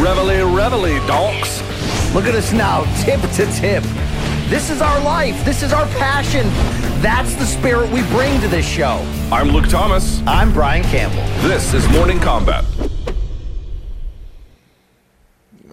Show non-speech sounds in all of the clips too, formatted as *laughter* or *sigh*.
Reveille, reveille, donks. Look at us now, tip to tip. This is our life. This is our passion. That's the spirit we bring to this show. I'm Luke Thomas. I'm Brian Campbell. This is Morning Combat.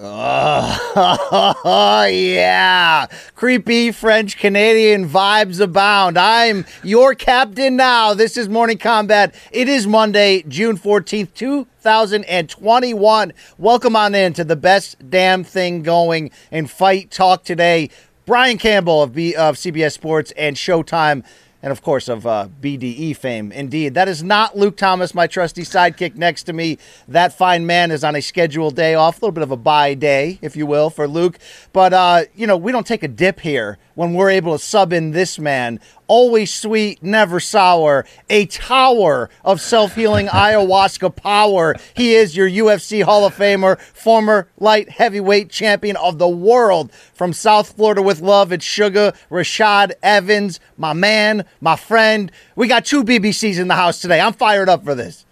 Oh, *laughs* yeah. Creepy French Canadian vibes abound. I'm your captain now. This is Morning Combat. It is Monday, June 14th, 2021. Welcome on in to the best damn thing going in fight talk today. Brian Campbell of, B- of CBS Sports and Showtime and of course of uh, BDE fame. Indeed, that is not Luke Thomas, my trusty sidekick next to me. That fine man is on a scheduled day off, a little bit of a bye day, if you will, for Luke. But uh, you know, we don't take a dip here when we're able to sub in this man. Always sweet, never sour, a tower of self healing ayahuasca power. He is your UFC Hall of Famer, former light heavyweight champion of the world from South Florida with love. It's Sugar Rashad Evans, my man, my friend. We got two BBCs in the house today. I'm fired up for this.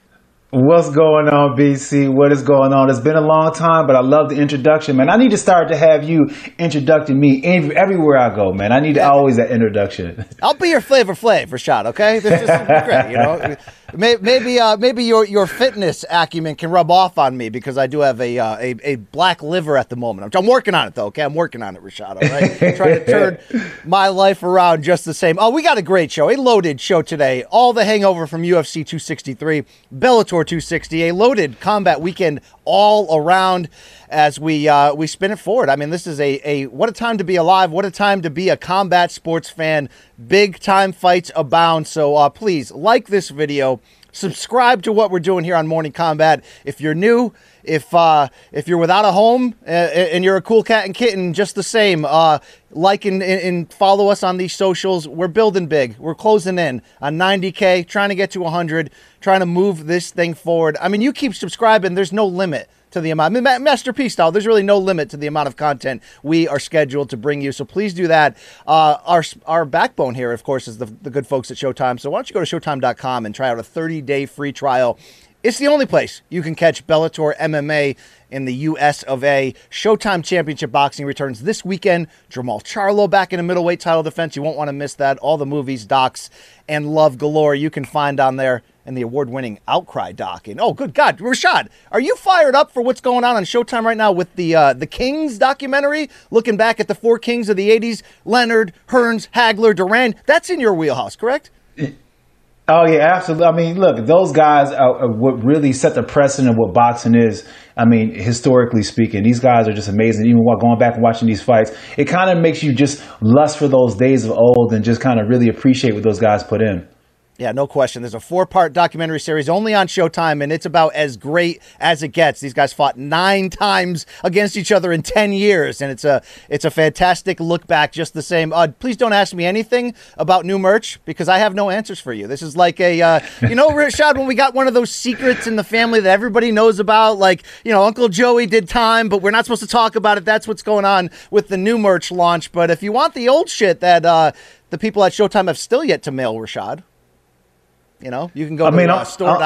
What's going on, BC? What is going on? It's been a long time, but I love the introduction, man. I need to start to have you introducing me everywhere I go, man. I need yeah. always that introduction. *laughs* I'll be your flavor flav for shot, okay? This is *laughs* great, you know. Maybe uh, maybe your your fitness acumen can rub off on me because I do have a uh, a, a black liver at the moment. I'm working on it though. Okay, I'm working on it, Rashad. All right, *laughs* trying to turn my life around just the same. Oh, we got a great show, a loaded show today. All the hangover from UFC 263, Bellator 260, a loaded combat weekend all around as we uh, we spin it forward. I mean, this is a, a what a time to be alive. What a time to be a combat sports fan. Big time fights abound. So uh, please like this video, subscribe to what we're doing here on Morning Combat. If you're new, if uh, if you're without a home uh, and you're a cool cat and kitten, just the same, uh, like and, and follow us on these socials. We're building big. We're closing in on 90k, trying to get to 100, trying to move this thing forward. I mean, you keep subscribing. There's no limit to the amount. I mean, Master P style, there's really no limit to the amount of content we are scheduled to bring you. So please do that. Uh, our our backbone here, of course, is the, the good folks at Showtime. So why don't you go to Showtime.com and try out a 30 day free trial. It's the only place you can catch Bellator MMA in the US of A. Showtime Championship Boxing returns this weekend. Jermall Charlo back in a middleweight title defense. You won't want to miss that. All the movies, docs, and love galore you can find on there and the award-winning Outcry doc. And oh, good God, Rashad, are you fired up for what's going on on Showtime right now with the uh, the Kings documentary? Looking back at the four kings of the '80s: Leonard, Hearns, Hagler, Duran. That's in your wheelhouse, correct? Oh yeah, absolutely. I mean, look, those guys are, are what really set the precedent of what boxing is. I mean, historically speaking, these guys are just amazing. Even while going back and watching these fights, it kind of makes you just lust for those days of old and just kind of really appreciate what those guys put in. Yeah, no question. There's a four part documentary series only on Showtime, and it's about as great as it gets. These guys fought nine times against each other in 10 years, and it's a it's a fantastic look back just the same. Uh, please don't ask me anything about new merch because I have no answers for you. This is like a, uh, *laughs* you know, Rashad, when we got one of those secrets in the family that everybody knows about, like, you know, Uncle Joey did time, but we're not supposed to talk about it. That's what's going on with the new merch launch. But if you want the old shit that uh, the people at Showtime have still yet to mail, Rashad, you know, you can go I to mean, uh, store.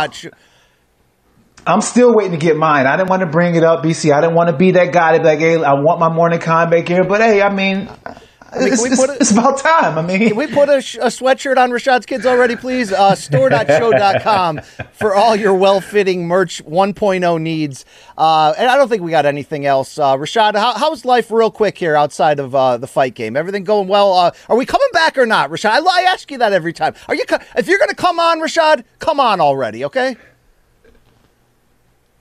I'm still waiting to get mine. I didn't want to bring it up, BC. I didn't want to be that guy to be like, hey, I want my morning combat gear. But hey, I mean, I mean, it's, it's, a, it's, about time. I mean, can we put a, sh- a sweatshirt on Rashad's kids already, please? Uh, store.sho.com *laughs* for all your well fitting merch 1.0 needs. Uh, and I don't think we got anything else. Uh, Rashad, how, how's life real quick here outside of uh, the fight game? Everything going well? Uh, are we coming back or not, Rashad? I, I ask you that every time. Are you? Co- if you're going to come on, Rashad, come on already, okay?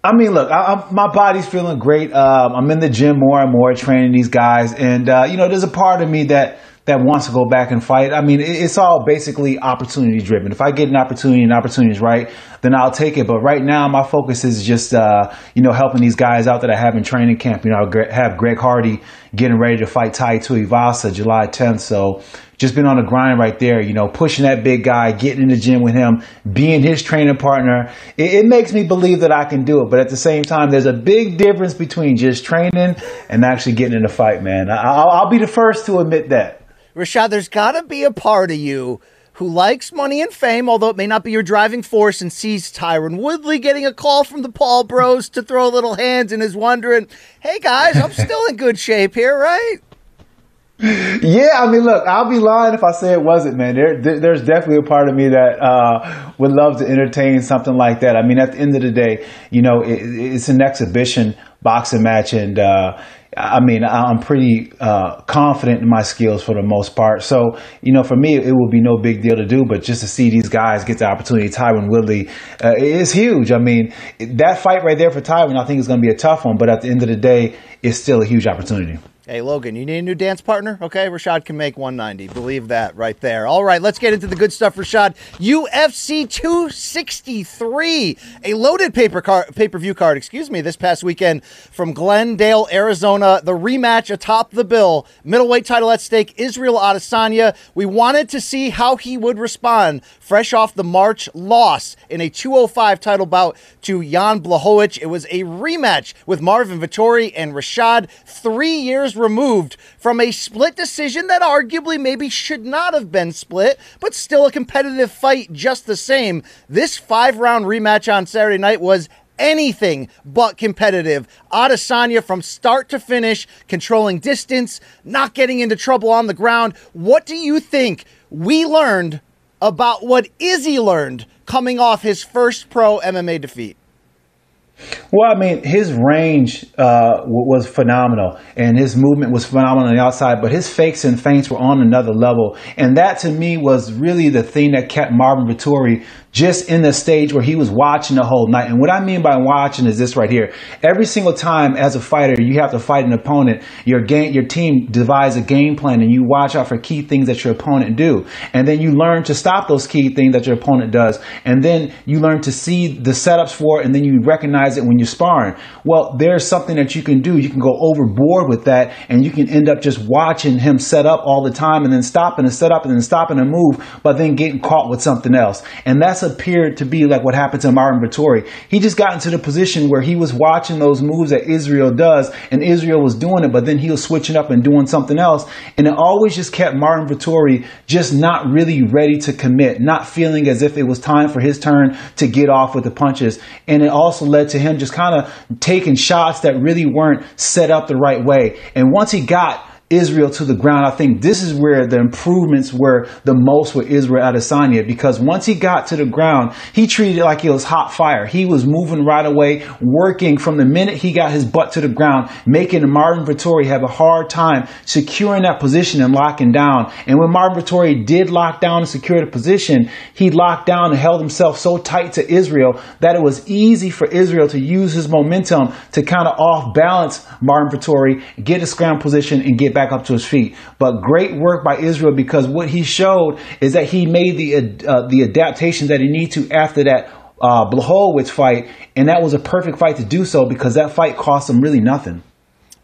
I mean, look, I, my body's feeling great. Um, I'm in the gym more and more, training these guys, and uh, you know, there's a part of me that that wants to go back and fight. I mean, it, it's all basically opportunity driven. If I get an opportunity and opportunity is right, then I'll take it. But right now, my focus is just uh, you know helping these guys out that I have in training camp. You know, I have Greg Hardy getting ready to fight Tai Tuivasa July 10th, so just been on a grind right there, you know, pushing that big guy, getting in the gym with him, being his training partner. It, it, makes me believe that I can do it. But at the same time, there's a big difference between just training and actually getting in a fight, man. I, will I'll be the first to admit that. Rashad, there's got to be a part of you who likes money and fame, although it may not be your driving force, and sees Tyron Woodley getting a call from the Paul Bros to throw little hands and is wondering, hey guys, I'm still in good shape here, right? Yeah, I mean, look, I'll be lying if I say it wasn't, man. There, there there's definitely a part of me that uh, would love to entertain something like that. I mean, at the end of the day, you know, it, it's an exhibition boxing match, and uh, I mean, I'm pretty uh, confident in my skills for the most part. So, you know, for me, it will be no big deal to do, but just to see these guys get the opportunity, Tyron Woodley, uh, is huge. I mean, that fight right there for Tyron, I think is going to be a tough one, but at the end of the day, it's still a huge opportunity. Hey, Logan, you need a new dance partner? Okay, Rashad can make 190. Believe that right there. All right, let's get into the good stuff, Rashad. UFC 263, a loaded paper card, pay-per-view card, excuse me, this past weekend from Glendale, Arizona. The rematch atop the bill, middleweight title at stake, Israel Adesanya. We wanted to see how he would respond fresh off the March loss in a 205 title bout to Jan Blachowicz. It was a rematch with Marvin Vettori and Rashad, three years removed from a split decision that arguably maybe should not have been split, but still a competitive fight just the same. This five round rematch on Saturday night was anything but competitive. Adesanya from start to finish, controlling distance, not getting into trouble on the ground. What do you think we learned about what Izzy learned coming off his first pro MMA defeat? Well, I mean, his range uh, was phenomenal, and his movement was phenomenal on the outside. But his fakes and feints were on another level, and that to me was really the thing that kept Marvin Vettori just in the stage where he was watching the whole night. And what I mean by watching is this right here. Every single time as a fighter, you have to fight an opponent. Your game, your team devise a game plan and you watch out for key things that your opponent do. And then you learn to stop those key things that your opponent does. And then you learn to see the setups for it and then you recognize it when you're sparring. Well, there's something that you can do. You can go overboard with that and you can end up just watching him set up all the time and then stopping and set up and then stopping and move, but then getting caught with something else. And that's that's appeared to be like what happened to Martin Vettori. He just got into the position where he was watching those moves that Israel does, and Israel was doing it, but then he was switching up and doing something else. And it always just kept Martin Vettori just not really ready to commit, not feeling as if it was time for his turn to get off with the punches. And it also led to him just kind of taking shots that really weren't set up the right way. And once he got Israel to the ground. I think this is where the improvements were the most with Israel Adesanya because once he got to the ground, he treated it like it was hot fire. He was moving right away, working from the minute he got his butt to the ground, making Martin Vettori have a hard time securing that position and locking down. And when Martin Vettori did lock down and secure the position, he locked down and held himself so tight to Israel that it was easy for Israel to use his momentum to kind of off balance Martin Vettori, get a scramble position and get up to his feet. But great work by Israel because what he showed is that he made the uh, the adaptations that he needed to after that uh, Blachowicz fight, and that was a perfect fight to do so because that fight cost him really nothing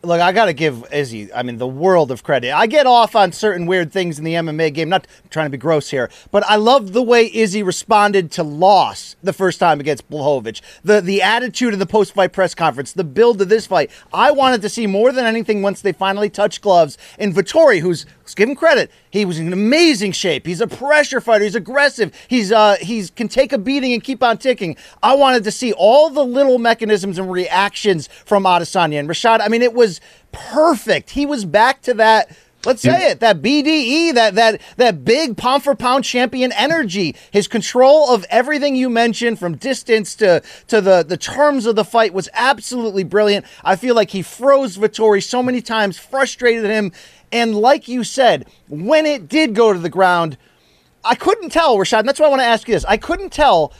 look, I got to give Izzy, I mean, the world of credit. I get off on certain weird things in the MMA game, not trying to be gross here, but I love the way Izzy responded to loss the first time against Blachowicz. The the attitude of the post fight press conference, the build of this fight. I wanted to see more than anything once they finally touched gloves. And Vettori, who's let's give him credit, he was in amazing shape. He's a pressure fighter. He's aggressive. He's uh he's can take a beating and keep on ticking. I wanted to see all the little mechanisms and reactions from Adesanya and Rashad. I mean, it was perfect. He was back to that. Let's say it. That BDE, that that that big pound for pound champion energy. His control of everything you mentioned, from distance to to the the terms of the fight, was absolutely brilliant. I feel like he froze Vettori so many times, frustrated him, and like you said, when it did go to the ground, I couldn't tell, Rashad. And that's why I want to ask you this. I couldn't tell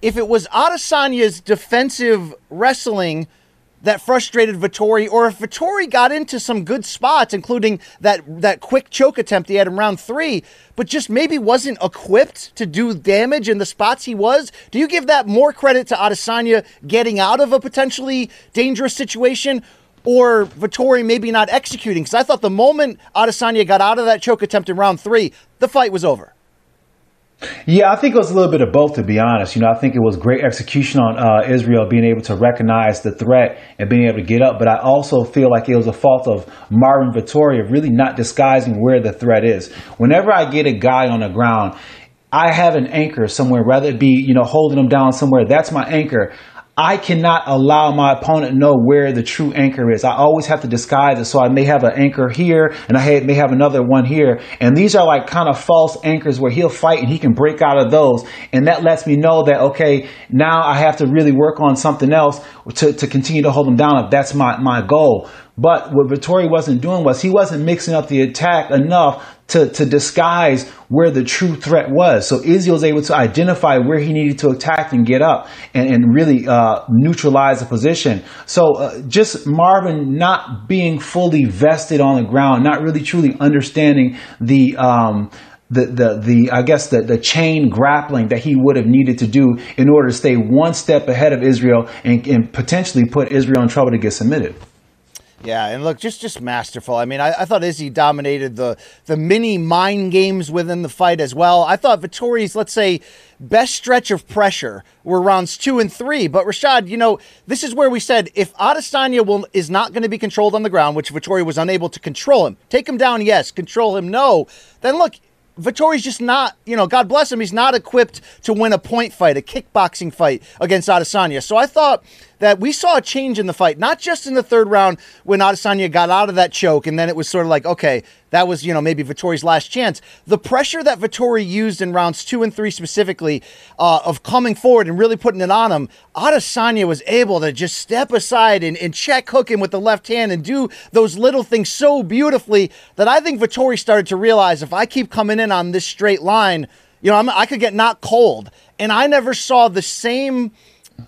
if it was Adesanya's defensive wrestling that frustrated Vettori, or if Vettori got into some good spots, including that that quick choke attempt he had in round three, but just maybe wasn't equipped to do damage in the spots he was. Do you give that more credit to Adesanya getting out of a potentially dangerous situation? Or Vettori maybe not executing? Because I thought the moment Adesanya got out of that choke attempt in round three, the fight was over. Yeah, I think it was a little bit of both, to be honest. You know, I think it was great execution on uh, Israel being able to recognize the threat and being able to get up. But I also feel like it was a fault of Marvin Vettori of really not disguising where the threat is. Whenever I get a guy on the ground, I have an anchor somewhere, rather it be, you know, holding them down somewhere. That's my anchor. I cannot allow my opponent to know where the true anchor is. I always have to disguise it. So I may have an anchor here and I may have another one here. And these are like kind of false anchors where he'll fight and he can break out of those. And that lets me know that, okay, now I have to really work on something else to, to continue to hold him down if that's my, my goal. But what Vettori wasn't doing was he wasn't mixing up the attack enough to, to disguise where the true threat was. So Izzy was able to identify where he needed to attack and get up and, and really uh, neutralize the position. So uh, just Marvin not being fully vested on the ground, not really truly understanding the um, the, the, the, I guess the, the chain grappling that he would have needed to do in order to stay one step ahead of Israel and, and potentially put Israel in trouble to get submitted. Yeah, and look, just just masterful. I mean, I, I, thought Izzy dominated the the mini mind games within the fight as well. I thought Vettori's, let's say, best stretch of pressure were rounds two and three. But Rashad, you know, this is where we said if Adesanya will is not going to be controlled on the ground, which Vettori was unable to control him, take him down, yes, control him, no. Then look, Vettori's just not, you know, God bless him, he's not equipped to win a point fight, a kickboxing fight against Adesanya. So I thought that we saw a change in the fight, not just in the third round when Adesanya got out of that choke, and then it was sort of like, okay, that was, you know, maybe Vettori's last chance. The pressure that Vettori used in rounds two and three specifically uh, of coming forward and really putting it on him, Adesanya was able to just step aside and, and check hook him with the left hand and do those little things so beautifully that I think Vettori started to realize if I keep coming in on this straight line, you know, I'm, I could get knocked cold. And I never saw the same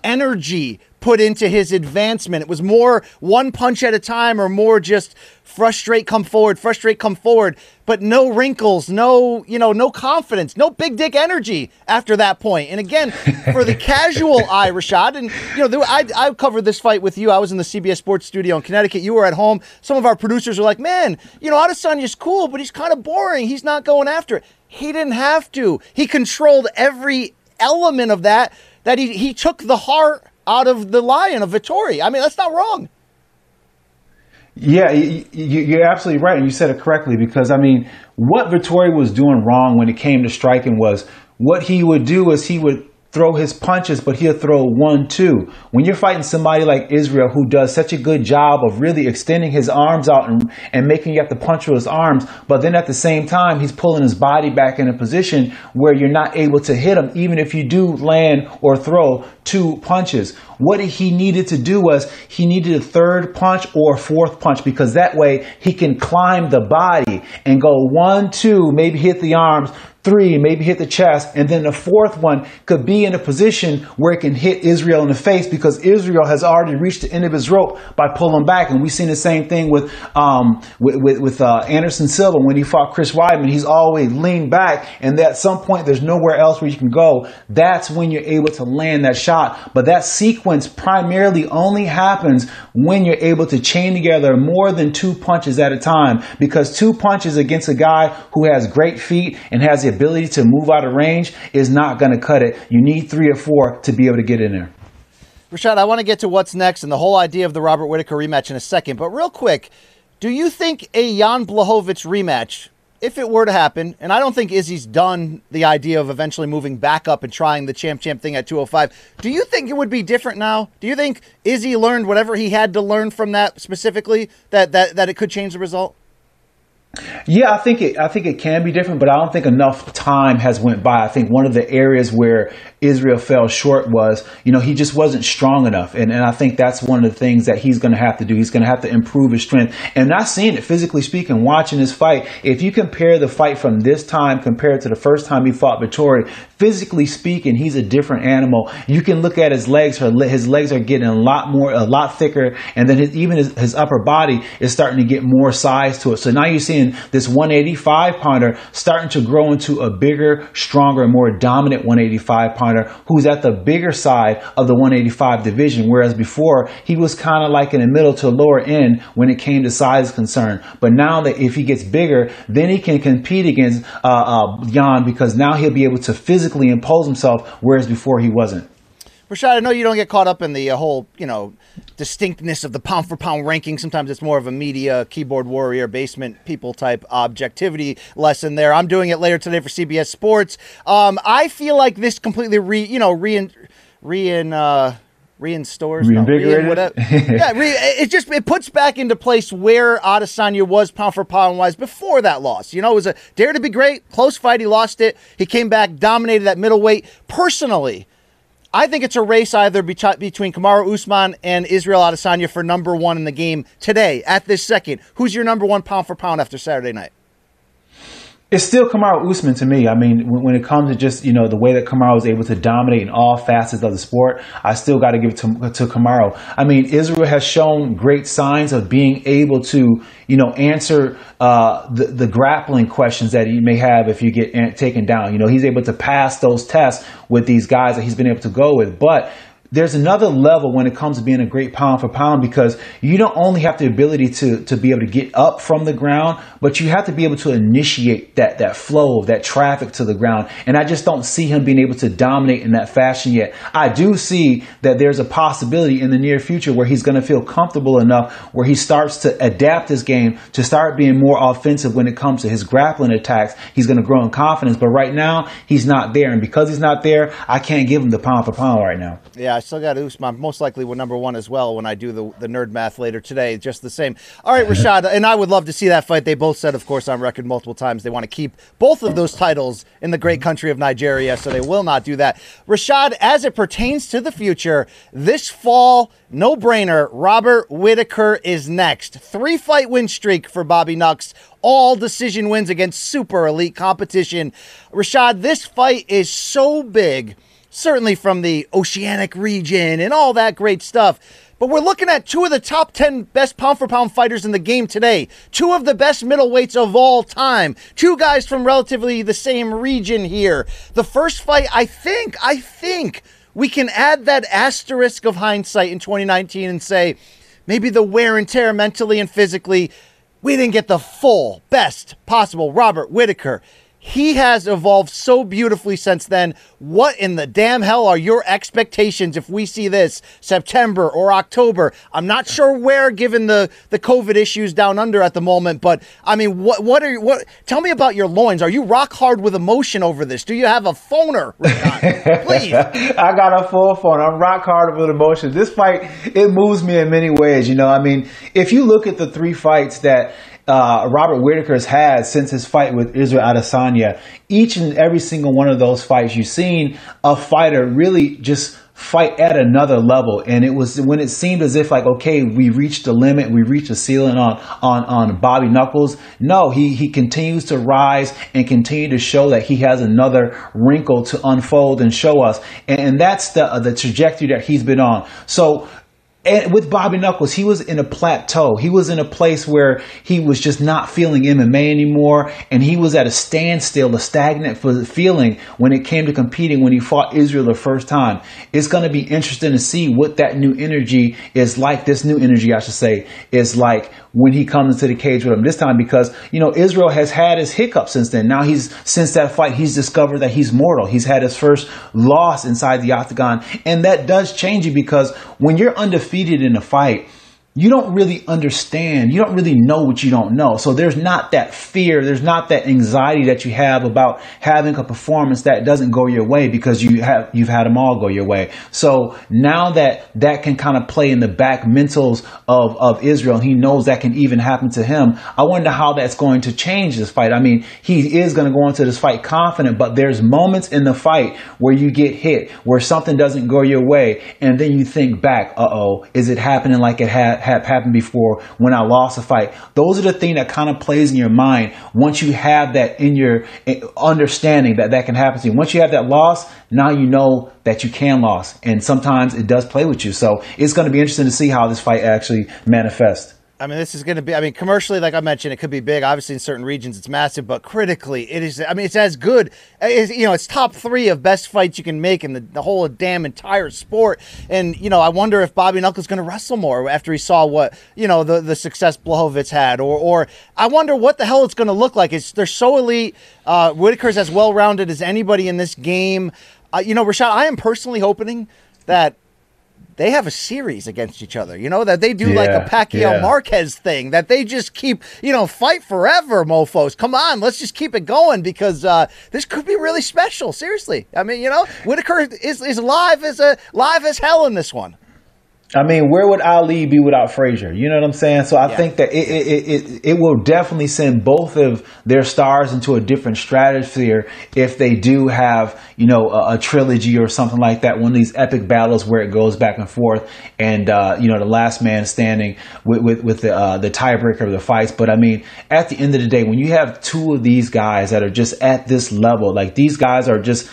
energy put into his advancement. It was more one punch at a time or more just frustrate, come forward, frustrate, come forward, but no wrinkles, no, you know, no confidence, no big dick energy after that point. And again, for the *laughs* casual eye, Rashad, and, you know, I, I covered this fight with you. I was in the CBS Sports studio in Connecticut. You were at home. Some of our producers were like, man, you know, Adesanya's cool, but he's kind of boring. He's not going after it. He didn't have to. He controlled every element of that, that he, he took the heart out of the lion of Vettori. I mean, that's not wrong. Yeah, you're absolutely right, and you said it correctly because I mean, what Vettori was doing wrong when it came to striking was what he would do is he would throw his punches, but he'll throw one, two. When you're fighting somebody like Israel who does such a good job of really extending his arms out and, and making you have to punch with his arms, but then at the same time, he's pulling his body back in a position where you're not able to hit him, even if you do land or throw two punches. What he needed to do was he needed a third punch or a fourth punch because that way he can climb the body and go one, two, maybe hit the arms, three, maybe hit the chest, and then the fourth one could be in a position where it can hit Israel in the face because Israel has already reached the end of his rope by pulling back. And we've seen the same thing with um, with, with, with uh, Anderson Silva when he fought Chris Weidman. He's always leaned back, and at some point there's nowhere else where you can go. That's when you're able to land that shot. But that sequence primarily only happens when you're able to chain together more than two punches at a time because two punches against a guy who has great feet and has the ability to move out of range is not going to cut it. You need three or four to be able to get in there. Rashad, I want to get to what's next and the whole idea of the Robert Whitaker rematch in a second. But real quick, do you think a Jan Blachowicz rematch, if it were to happen, and I don't think Izzy's done the idea of eventually moving back up and trying the champ champ thing at 205, do you think it would be different now? Do you think Izzy learned whatever he had to learn from that specifically, that, that, that it could change the result? Yeah, I think it. I think it can be different, but I don't think enough time has went by. I think one of the areas where Israel fell short was, you know, he just wasn't strong enough. And, and I think that's one of the things that he's going to have to do. He's going to have to improve his strength. And not seeing it physically speaking, watching this fight, if you compare the fight from this time compared to the first time he fought Vettori, physically speaking, he's a different animal. You can look at his legs. his legs are getting a lot more, a lot thicker. And then his, even his, his upper body is starting to get more size to it. So now you're seeing this 185 pounder starting to grow into a bigger, stronger, more dominant 185 pounder who's at the bigger side of the 185 division, whereas before he was kind of like in the middle to lower end when it came to size concern. But now that if he gets bigger, then he can compete against uh, uh, Jan because now he'll be able to physically impose himself, whereas before he wasn't. Rashad, I know you don't get caught up in the uh, whole, you know, distinctness of the pound for pound ranking. Sometimes it's more of a media keyboard warrior, basement people type objectivity lesson there. I'm doing it later today for CBS Sports. Um, I feel like this completely re, you know, re, re in, uh, reinstores, reinvigorated. No, whatever. *laughs* yeah, re, it just it puts back into place where Adesanya was pound for pound wise before that loss. You know, it was a dare to be great, close fight. He lost it. He came back, dominated that middleweight. Personally, I think it's a race either between Kamaru Usman and Israel Adesanya for number one in the game today at this second. Who's your number one pound for pound after Saturday night? It's still Kamaru Usman to me. I mean, when, it comes to just you know the way that Kamaru was able to dominate in all facets of the sport, I still got to give it to, to Kamaru. I mean, Israel has shown great signs of being able to you know answer uh, the the grappling questions that you may have if you get taken down. You know, he's able to pass those tests with these guys that he's been able to go with, but there's another level when it comes to being a great pound for pound because you don't only have the ability to, to be able to get up from the ground, but you have to be able to initiate that, that flow of that traffic to the ground. And I just don't see him being able to dominate in that fashion yet. I do see that there's a possibility in the near future where he's going to feel comfortable enough where he starts to adapt his game to start being more offensive when it comes to his grappling attacks. He's going to grow in confidence. But right now, he's not there. And because he's not there, I can't give him the pound for pound right now. Yeah. I still got Usman most likely with number one as well when I do the, the nerd math later today. Just the same. All right, *laughs* Rashad, and I would love to see that fight. They both said, of course, on record multiple times they want to keep both of those titles in the great country of Nigeria, so they will not do that. Rashad, as it pertains to the future, this fall, no brainer, Robert Whitaker is next. Three fight win streak for Bobby Nux all decision wins against super elite competition. Rashad, this fight is so big certainly from the oceanic region and all that great stuff. But we're looking at two of the top 10 best pound for pound fighters in the game today. Two of the best middleweights of all time. Two guys from relatively the same region here. The first fight, I think, I think we can add that asterisk of hindsight in 2019 and say maybe the wear and tear mentally and physically, we didn't get the full, best possible Robert Whitaker. He has evolved so beautifully since then. What in the damn hell are your expectations if we see this September or October? I'm not sure where, given the the COVID issues down under at the moment. But I mean, what what are what? Tell me about your loins. Are you rock hard with emotion over this? Do you have a phoner? Please. *laughs* I got a full phone. I'm rock hard with emotion. This fight it moves me in many ways. You know, I mean, if you look at the three fights that uh, Robert Whitaker's had since his fight with Israel Adesanya. Each and every single one of those fights, you've seen a fighter really just fight at another level. And it was when it seemed as if like, okay, we reached the limit, we reached the ceiling on, on, on Bobby Knuckles. No, he, he continues to rise and continue to show that he has another wrinkle to unfold and show us. And, that's the, uh, the trajectory that he's been on. So and with Bobby Knuckles, he was in a plateau. He was in a place where he was just not feeling MMA anymore, and he was at a standstill, a stagnant feeling when it came to competing when he fought Israel the first time. It's going to be interesting to see what that new energy is like. This new energy, I should say, is like when he comes into the cage with him this time because, you know, Israel has had his hiccup since then. Now he's, since that fight, he's discovered that he's mortal. He's had his first loss inside the octagon. And that does change you because when you're undefeated in a fight, you don't really understand. You don't really know what you don't know. So there's not that fear. There's not that anxiety that you have about having a performance that doesn't go your way because you have, you've had them all go your way. So now that that can kind of play in the back mentals of, of Israel, he knows that can even happen to him. I wonder how that's going to change this fight. I mean, he is going to go into this fight confident, but there's moments in the fight where you get hit, where something doesn't go your way. And then you think back, uh oh, is it happening like it had? Have happened before when I lost a fight. Those are the things that kind of plays in your mind once you have that in your eh, understanding that that can happen to you. Once you have that loss, now you know that you can lose. And sometimes it does play with you. So it's going to be interesting to see how this fight actually manifests. I mean, this is going to be. I mean, commercially, like I mentioned, it could be big. Obviously, in certain regions, it's massive, but critically, it is. I mean, it's as good. It's, you know, it's top three of best fights you can make in the, the whole damn entire sport. And you know, I wonder if Bobby Knuckles going to wrestle more after he saw what you know the the success Blachowicz had, or or I wonder what the hell it's going to look like. It's they're so elite. Uh, Whitaker's as well rounded as anybody in this game. Uh, you know, Rashad, I am personally hoping that they have a series against each other. You know that they do like a Yeah, Pacquiao yeah. Marquez thing. That they just keep you know fight forever, mofo's. Come on, let's just keep it going because uh, this could be really special. Seriously, I mean, you know, Whitaker is is live as a live as hell in this one. I mean, where would Ali be without Frazier? You know what I'm saying? So I think that it, it, it, it, it will definitely send both of their stars into a different stratosphere if they do have, you know, a, a trilogy or something like that. One of these epic battles where it goes back and forth and, uh, you know, the last man standing with, with, with the, uh, the tiebreaker of the fights. But I mean, at the end of the day, when you have two of these guys that are just at this level, like these guys are just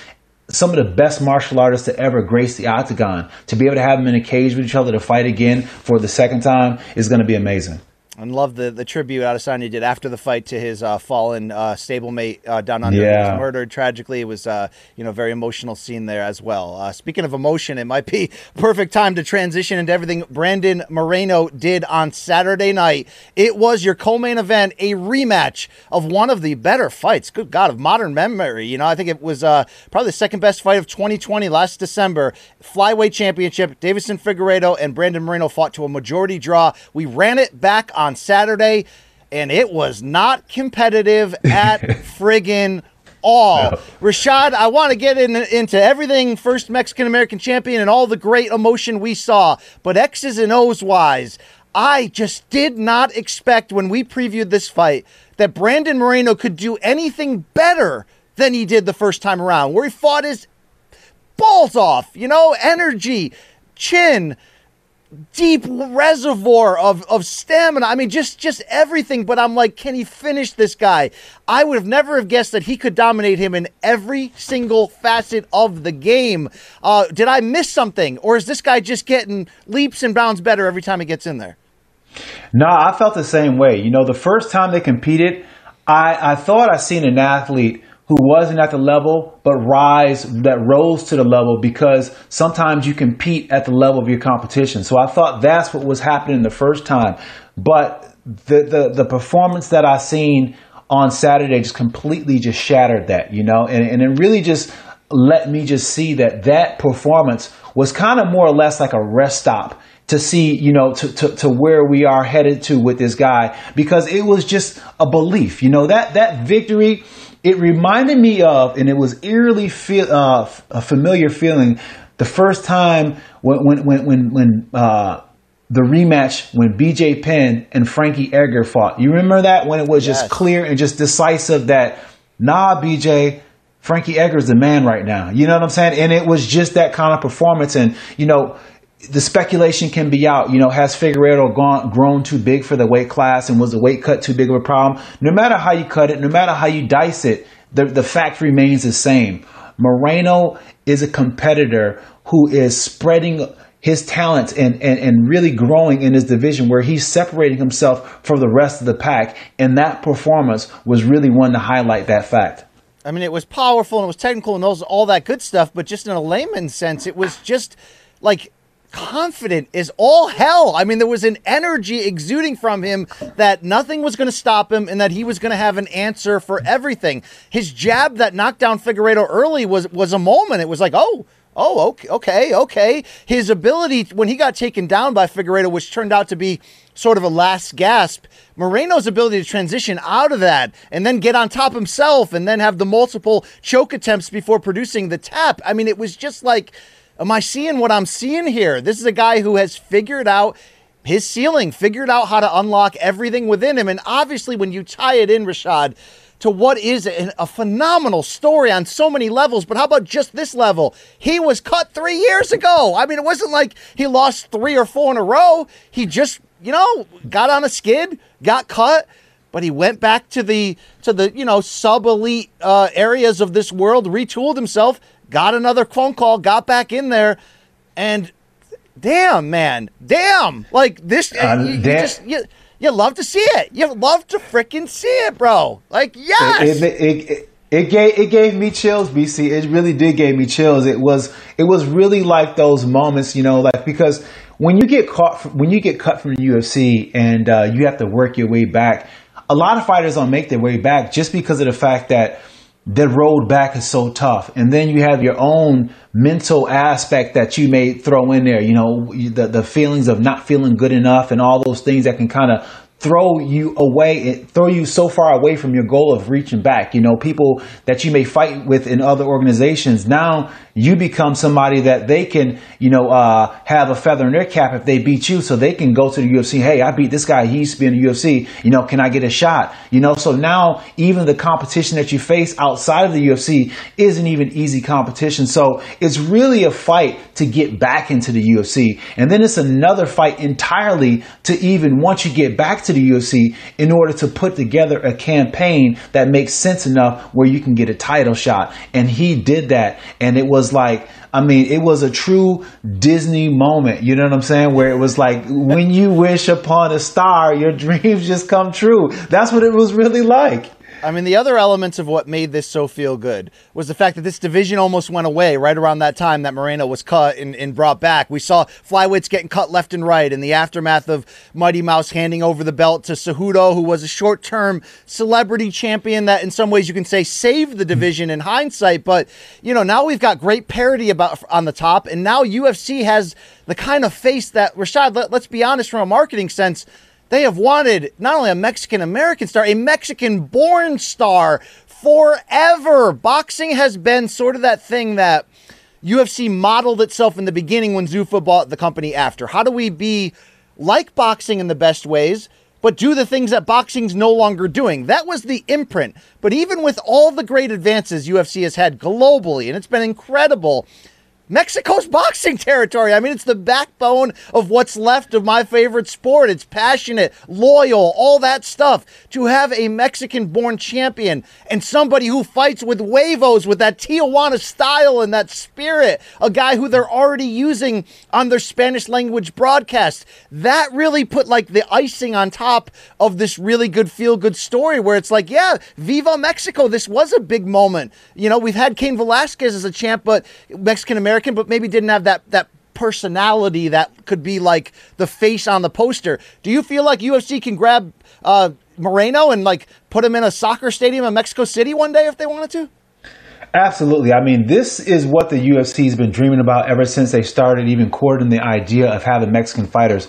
some of the best martial artists to ever grace the octagon. To be able to have them in a cage with each other to fight again for the second time is going to be amazing. And love the, the tribute Adesanya did after the fight to his uh, fallen uh, stablemate uh, down under who Yeah. was murdered tragically. It was uh, you know a very emotional scene there as well. Uh, speaking of emotion, it might be *laughs* perfect time to transition into everything Brandon Moreno did on Saturday night. It was your co-main event, a rematch of one of the better fights. Good God, of modern memory. You know, I think it was uh, probably the second best fight of 2020 last December. Flyweight championship. Deiveson Figueiredo and Brandon Moreno fought to a majority draw. We ran it back on Saturday, and it was not competitive at *laughs* friggin' all. Rashad, I want to get in, into everything first Mexican American champion and all the great emotion we saw, but X's and O's wise, I just did not expect when we previewed this fight that Brandon Moreno could do anything better than he did the first time around, where he fought his balls off, you know, energy, chin, deep reservoir of, of stamina. I mean, just just everything. But I'm like, can he finish this guy? I would have never have guessed that he could dominate him in every single facet of the game. Uh, did I miss something, or is this guy just getting leaps and bounds better every time he gets in there? No, I felt the same way. You know, the first time they competed, I, I thought I seen an athlete who wasn't at the level, but rise that rose to the level because sometimes you compete at the level of your competition. So I thought that's what was happening the first time. But the the, the performance that I seen on Saturday just completely just shattered that, you know, and, and it really just let me just see that that performance was kind of more or less like a rest stop to see, you know, to, to, to where we are headed to with this guy because it was just a belief, you know, that, that victory, it reminded me of, and it was eerily feel, uh, a familiar feeling the first time when, when, when, when, when uh, the rematch when BJ Penn and Frankie Edgar fought. You remember that when it was Yes. just clear and just decisive that, nah, BJ, Frankie Edgar's the man right now. You know what I'm saying? And it was just that kind of performance. And, you know, the speculation can be out. You know, has Figueiredo gone, grown too big for the weight class and was the weight cut too big of a problem? No matter how you cut it, no matter how you dice it, the, the fact remains the same. Moreno is a competitor who is spreading his talents and, and, and really growing in his division where he's separating himself from the rest of the pack. And that performance was really one to highlight that fact. I mean, it was powerful and it was technical and all that good stuff, but just in a layman's sense, it was just like confident as all hell. I mean, there was an energy exuding from him that nothing was going to stop him and that he was going to have an answer for everything. His jab that knocked down Figueiredo early was was a moment. It was like, oh. Oh, okay, okay, okay. His ability when he got taken down by Figueiredo, which turned out to be sort of a last gasp, Moreno's ability to transition out of that and then get on top himself and then have the multiple choke attempts before producing the tap. I mean, it was just like, am I seeing what I'm seeing here? This is a guy who has figured out his ceiling, figured out how to unlock everything within him. And obviously, when you tie it in, Rashad, to what is a, phenomenal story on so many levels, but how about just this level? He was cut three years ago. I mean, it wasn't like he lost three or four in a row. He just, you know, got on a skid, got cut, but he went back to the to the you know sub elite uh, areas of this world, retooled himself, got another phone call, got back in there, and damn, man, damn, like this, Uh, you, you just you. You love to see it. You love to freaking see it, bro. Like, yes. It, it, it, it, it gave it gave me chills, BC. It really did give me chills. It was it was really like those moments, you know, like because when you get caught from, when you get cut from the UFC and uh, you have to work your way back, a lot of fighters don't make their way back just because of the fact that the road back is so tough. And then you have your own mental aspect that you may throw in there, you know, the, the feelings of not feeling good enough and all those things that can kind of throw you away, throw you so far away from your goal of reaching back. You know, people that you may fight with in other organizations. Now you become somebody that they can, you know, uh, have a feather in their cap if they beat you, so they can go to the UFC. Hey, I beat this guy. He used to be in the UFC. You know, can I get a shot? You know, so now even the competition that you face outside of the UFC isn't even easy competition. So it's really a fight to get back into the UFC, and then it's another fight entirely to even once you get back to the UFC in order to put together a campaign that makes sense enough where you can get a title shot. And he did that. And it was like, I mean, it was a true Disney moment. You know what I'm saying? Where it was like, when you wish upon a star, your *laughs* dreams just come true. That's what it was really like. I mean, the other elements of what made this so feel good was the fact that this division almost went away right around that time that Moreno was cut and, and brought back. We saw flyweights getting cut left and right in the aftermath of Mighty Mouse handing over the belt to Cejudo, who was a short term celebrity champion that, in some ways, you can say saved the division in hindsight. But, you know, now we've got great parity about on the top, and now UFC has the kind of face that, Rashad, let, let's be honest from a marketing sense, they have wanted not only a Mexican American star, a Mexican born star forever. Boxing has been sort of that thing that UFC modeled itself in the beginning when Zuffa bought the company after. How do we be like boxing in the best ways, but do the things that boxing's no longer doing? That was the imprint. But even with all the great advances UFC has had globally, and it's been incredible Mexico's boxing territory. I mean, it's the backbone of what's left of my favorite sport. It's passionate, loyal, all that stuff. To have a Mexican born champion and somebody who fights with huevos, with that Tijuana style and that spirit, a guy who they're already using on their Spanish language broadcast, that really put like the icing on top of this really good feel good story where it's like, yeah, Viva Mexico. This was a big moment. You know, we've had Cain Velasquez as a champ, but Mexican American American, but maybe didn't have that that personality that could be like the face on the poster. Do you feel like UFC can grab uh, Moreno and like put him in a soccer stadium in Mexico City one day if they wanted to? Absolutely. I mean, this is what the UFC has been dreaming about ever since they started even courting the idea of having Mexican fighters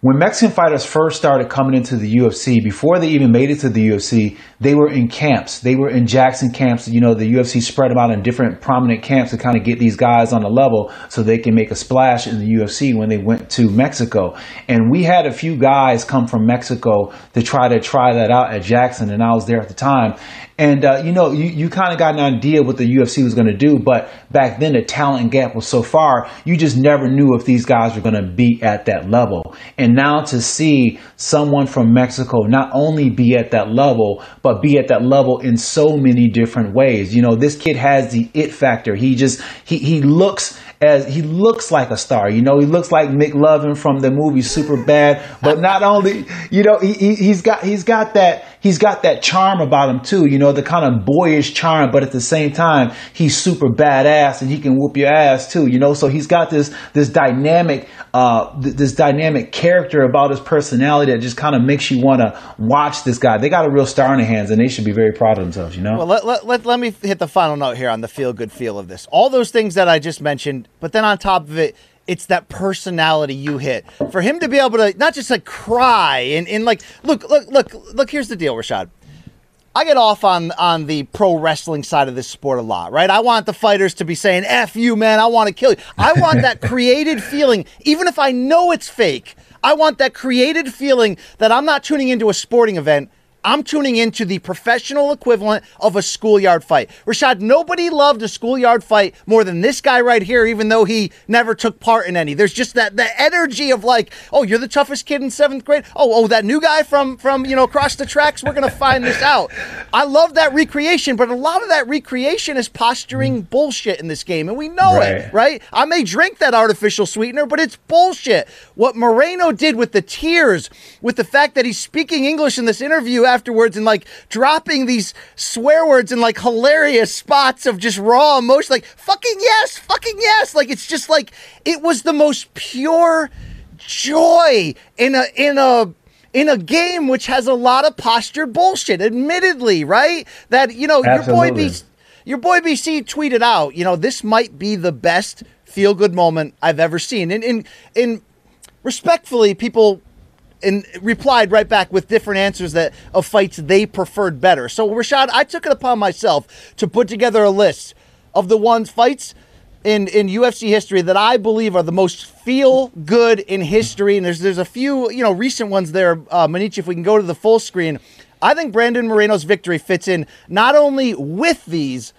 when Mexican fighters first started coming into the UFC, before they even made it to the UFC, they were in camps. They were in Jackson camps. You know, the UFC spread them out in different prominent camps to kind of get these guys on the level so they can make a splash in the UFC when they went to Mexico. And we had a few guys come from Mexico to try to try that out at Jackson, and I was there at the time. And, uh, you know, you, you kind of got an idea what the UFC was going to do, but back then the talent gap was so far, you just never knew if these guys were going to be at that level. And now to see someone from Mexico not only be at that level, but be at that level in so many different ways. You know, this kid has the it factor. He just, he, he looks as he looks like a star. You know, he looks like McLovin from the movie Superbad. But not only, you know, he, he, has got he's got that he's got that charm about him too. You know, the kind of boyish charm, but at the same time, he's super badass and he can whoop your ass too. You know, so he's got this this dynamic uh, th- this dynamic character about his personality that just kind of makes you want to watch this guy. They got a real star in their hands, and they should be very proud of themselves. You know. Well, let, let, let, let me hit the final note here on the feel good feel of this. All those things that I just mentioned, but then on top of it, it's that personality you hit. For him to be able to not just like cry and, and like look look look look. Here's the deal, Rashad. I get off on on the pro wrestling side of this sport a lot, right? I want the fighters to be saying "f you, man." I want to kill you. I want that created feeling, even if I know it's fake. I want that created feeling that I'm not tuning into a sporting event. I'm tuning into the professional equivalent of a schoolyard fight. Rashad, nobody loved a schoolyard fight more than this guy right here, even though he never took part in any. There's just that the energy of like, oh, you're the toughest kid in seventh grade. Oh, oh, that new guy from from you know across the tracks. We're gonna find this out. I love that recreation, but a lot of that recreation is posturing mm. bullshit in this game, and we know right. it, right? I may drink that artificial sweetener, but it's bullshit. What Moreno did with the tears, with the fact that he's speaking English in this interview afterwards and like dropping these swear words in like hilarious spots of just raw emotion, like fucking yes, fucking yes. Like it's just like it was the most pure joy in a in a in a game which has a lot of posture bullshit, admittedly, right? That, you know, Absolutely. your boy BC, your boy BC tweeted out, you know, this might be the best feel good moment I've ever seen. And in in respectfully, people and replied right back with different answers that of fights they preferred better. So Rashad, I took it upon myself to put together a list of the ones fights in in UFC history that I believe are the most feel good in history. And there's there's a few you know recent ones there. Uh, Manichi, if we can go to the full screen, I think Brandon Moreno's victory fits in not only with these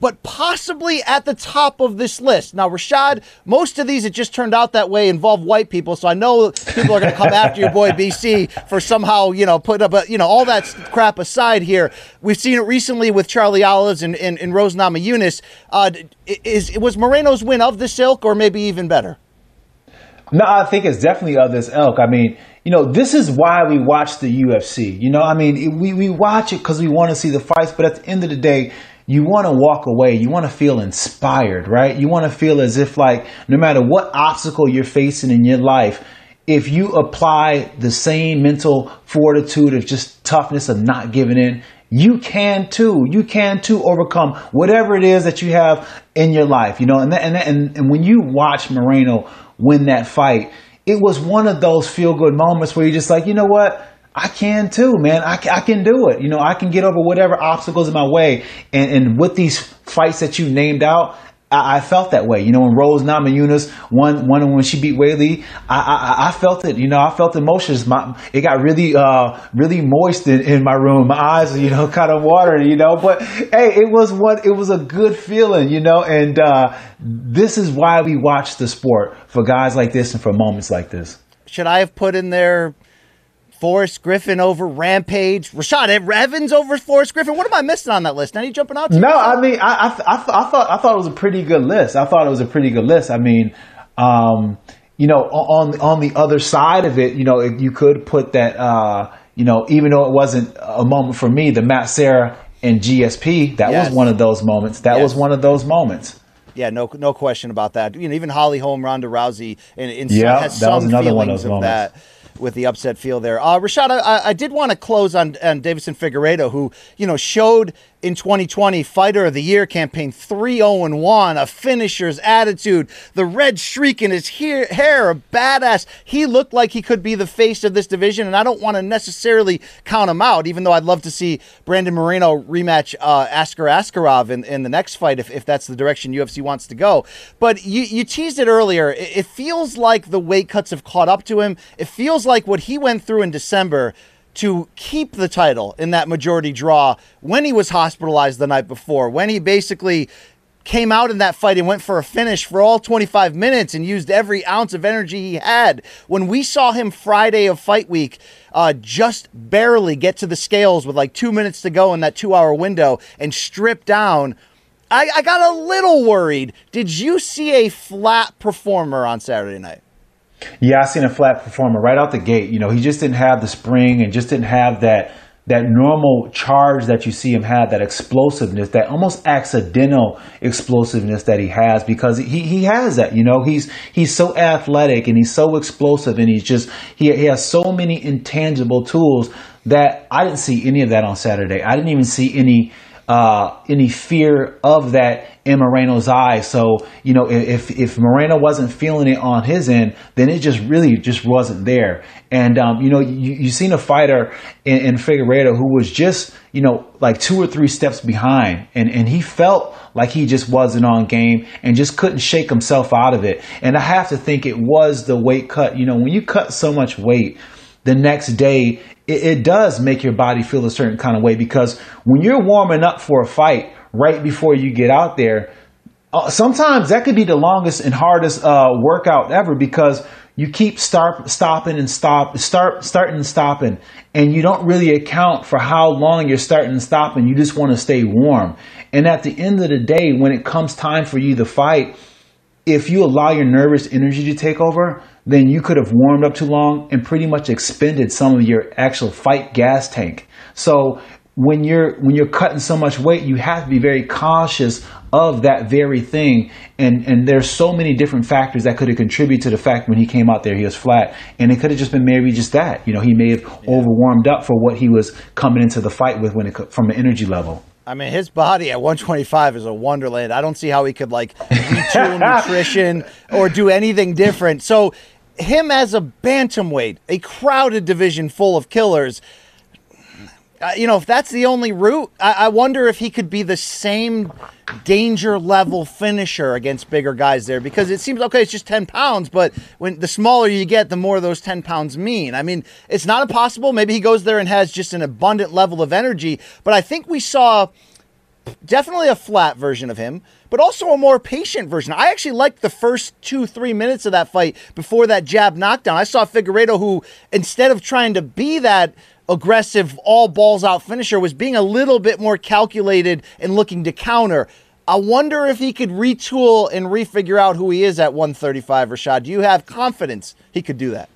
but possibly at the top of this list. Now, Rashad, most of these, it just turned out that way, involve white people. So I know people are going to come after your boy BC for somehow, you know, put up a, you know, all that crap aside here. We've seen it recently with Charles Oliveira and, and, and Rose Namajunas. Uh, is, it was Moreno's win of this ilk or maybe even better? No, I think it's definitely of this elk. I mean, you know, this is why we watch the UFC. You know, I mean, we, we watch it because we want to see the fights, but at the end of the day, you want to walk away. You want to feel inspired, right? You want to feel as if, like, no matter what obstacle you're facing in your life, if you apply the same mental fortitude of just toughness of not giving in, you can too. You can too overcome whatever it is that you have in your life, you know. And that, and, that, and and when you watch Moreno win that fight, it was one of those feel good moments where you're just like, you know what? I can too, man. I, I can do it. You know, I can get over whatever obstacles in my way. And, and with these fights that you named out, I, I felt that way. You know, when Rose Namajunas one one when she beat Weili, I, I I felt it. You know, I felt emotions. My it got really uh really moist in, in my room. My eyes, you know, *laughs* kind of watered. You know, but hey, it was what it was a good feeling. You know, and uh, this is why we watch the sport for guys like this and for moments like this. Should I have put in there? Forrest Griffin over Rampage. Rashad Evans over Forrest Griffin. What am I missing on that list? Any jumping out? no, I mean, I, I, I, I, thought I thought it was a pretty good list. I thought it was a pretty good list. I mean, um, you know, on on the other side of it, you know, you could put that, uh, you know, even though it wasn't a moment for me, the Matt Serra and GSP, that yes. was one of those moments. That yes. was one of those moments. Yeah, no, no question about that. You know, even Holly Holm, Ronda Rousey, and, and yeah, has some was another feelings one of, those of moments. that with the upset feel there. Uh, Rashad, I, I did want to close on, on Deiveson Figueiredo, who you know showed in 2020 Fighter of the Year campaign 3 0 1, a finisher's attitude, the red streak in his hair, hair, a badass. He looked like he could be the face of this division, and I don't want to necessarily count him out, even though I'd love to see Brandon Moreno rematch uh, Askar Askarov in, in the next fight if, if that's the direction UFC wants to go. But you, you teased it earlier. It, it feels like the weight cuts have caught up to him. It feels like what he went through in December to keep the title in that majority draw when he was hospitalized the night before, when he basically came out in that fight and went for a finish for all 25 minutes and used every ounce of energy he had. When we saw him Friday of fight week, uh, just barely get to the scales with like two minutes to go in that two hour window and strip down. I, I got a little worried. Did you see a flat performer on Saturday night? Yeah, I seen a flat performer right out the gate. You know, he just didn't have the spring and just didn't have that that normal charge that you see him have, that explosiveness, that almost accidental explosiveness that he has because he, he has that, you know, he's, he's so athletic and he's so explosive and he's just, he, he has so many intangible tools that I didn't see any of that on Saturday. I didn't even see any, uh, any fear of that in Moreno's eyes. So, you know, if, if Moreno wasn't feeling it on his end, then it just really just wasn't there. And, um, you know, you, you seen a fighter in, in Figueiredo who was just, you know, like two or three steps behind and, and he felt like he just wasn't on game and just couldn't shake himself out of it. And I have to think it was the weight cut. You know, when you cut so much weight, the next day, it, it does make your body feel a certain kind of way because when you're warming up for a fight, right before you get out there, uh, sometimes that could be the longest and hardest uh, workout ever because you keep start stopping and stop start starting and stopping and you don't really account for how long you're starting and stopping. You just want to stay warm. And at the end of the day when it comes time for you to fight if you allow your nervous energy to take over then you could have warmed up too long and pretty much expended some of your actual fight gas tank so when you're when you're cutting so much weight, you have to be very cautious of that very thing. And and there's so many different factors that could have contributed to the fact when he came out there he was flat, and it could have just been maybe just that. You know, he may have yeah. overwarmed up for what he was coming into the fight with when it from an energy level. I mean, his body at 125 is a wonderland. I don't see how he could like *laughs* retool *laughs* nutrition or do anything different. So, him as a bantamweight, a crowded division full of killers. Uh, you know, if that's the only route, I-, I wonder if he could be the same danger level finisher against bigger guys there because it seems okay, it's just 10 pounds, but when the smaller you get, the more those 10 pounds mean. I mean, it's not impossible. Maybe he goes there and has just an abundant level of energy, but I think we saw definitely a flat version of him, but also a more patient version. I actually liked the first two, three minutes of that fight before that jab knockdown. I saw Figueiredo who, instead of trying to be that aggressive, all balls out finisher, was being a little bit more calculated and looking to counter. I wonder if he could retool and refigure out who he is at 135, Rashad. Do you have confidence he could do that?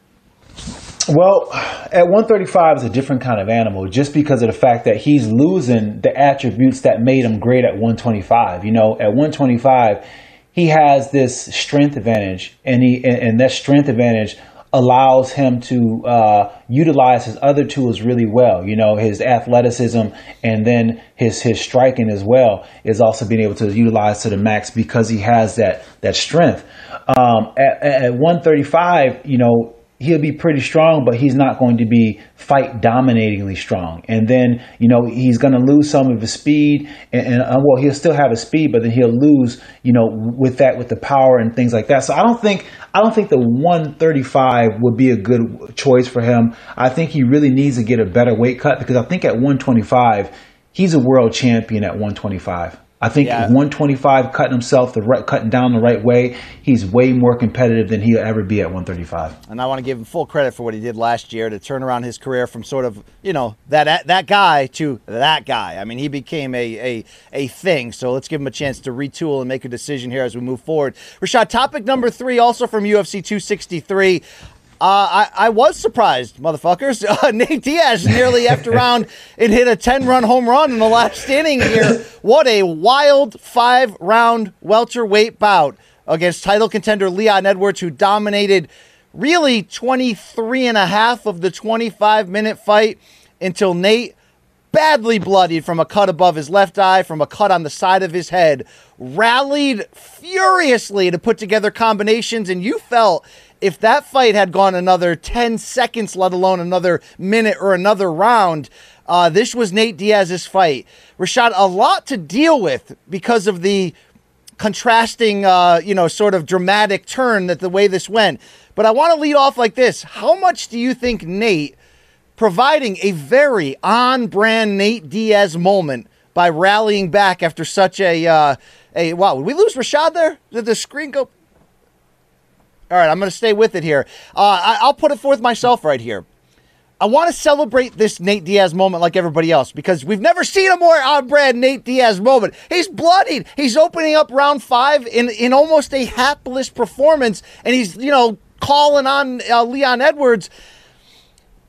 Well, at 135 is a different kind of animal just because of the fact that he's losing the attributes that made him great at 125. You know, at 125, he has this strength advantage, and he and, that strength advantage allows him to uh, utilize his other tools really well. You know, his athleticism and then his his striking as well is also being able to utilize to the max because he has that that strength. Um, at, at 135, you know, he'll be pretty strong, but he's not going to be fight dominatingly strong. And then, you know, he's going to lose some of his speed and, and uh, well, he'll still have his speed, but then he'll lose, you know, with that, with the power and things like that. So I don't think, I don't think the 135 would be a good choice for him. I think he really needs to get a better weight cut because I think at 125, he's a world champion at 125. I think yeah. 125 cutting himself the right, cutting down the right way, he's way more competitive than he'll ever be at 135. And I want to give him full credit for what he did last year to turn around his career from sort of you know that that guy to that guy. I mean, he became a a a thing. So let's give him a chance to retool and make a decision here as we move forward. Rashad, topic number three, also from UFC 263. Uh, I, I was surprised, motherfuckers. *laughs* Uh, Nate Diaz nearly after *laughs* around it hit a 10 run home run in the last inning here. What a wild five round welterweight bout against title contender Leon Edwards, who dominated really 23 and a half of the 25 minute fight until Nate badly bloodied from a cut above his left eye, from a cut on the side of his head, rallied furiously to put together combinations, and you felt if that fight had gone another 10 seconds, let alone another minute or another round, uh, this was Nate Diaz's fight. Rashad, a lot to deal with because of the contrasting, uh, you know, sort of dramatic turn that the way this went. But I want to lead off like this. How much do you think Nate providing a very on brand Nate Diaz moment by rallying back after such a, uh, a wow, did we lose Rashad there? Did the screen go? All right, I'm going to stay with it here. Uh, I, will put it forth myself right here. I want to celebrate this Nate Diaz moment like everybody else because we've never seen a more on brand Nate Diaz moment. He's bloodied. He's opening up round five in, in almost a hapless performance, and he's, you know, calling on uh, Leon Edwards.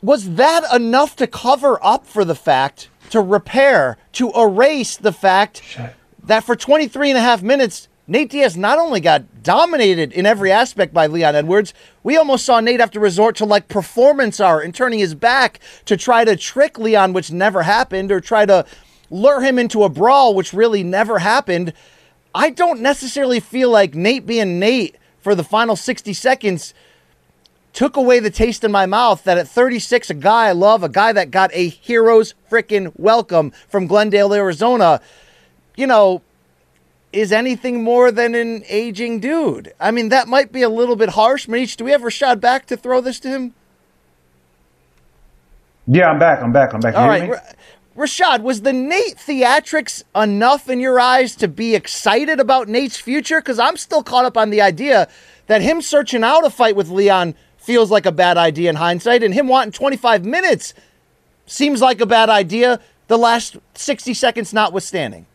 Was that enough to cover up for the fact, to repair, to erase the fact that for 23 and a half minutes, Nate Diaz not only got dominated in every aspect by Leon Edwards, we almost saw Nate have to resort to like performance art and turning his back to try to trick Leon, which never happened, or try to lure him into a brawl, which really never happened. I don't necessarily feel like Nate being Nate for the final 60 seconds took away the taste in my mouth that at 36, a guy I love, a guy that got a hero's freaking welcome from Glendale, Arizona, you know, is anything more than an aging dude. I mean, that might be a little bit harsh. Manish, do we have Rashad back to throw this to him? Yeah, I'm back. I'm back. I'm back. All right. Rashad, was the Nate theatrics enough in your eyes to be excited about Nate's future? Because I'm still caught up on the idea that him searching out a fight with Leon feels like a bad idea in hindsight, and him wanting 25 minutes seems like a bad idea, the last 60 seconds notwithstanding.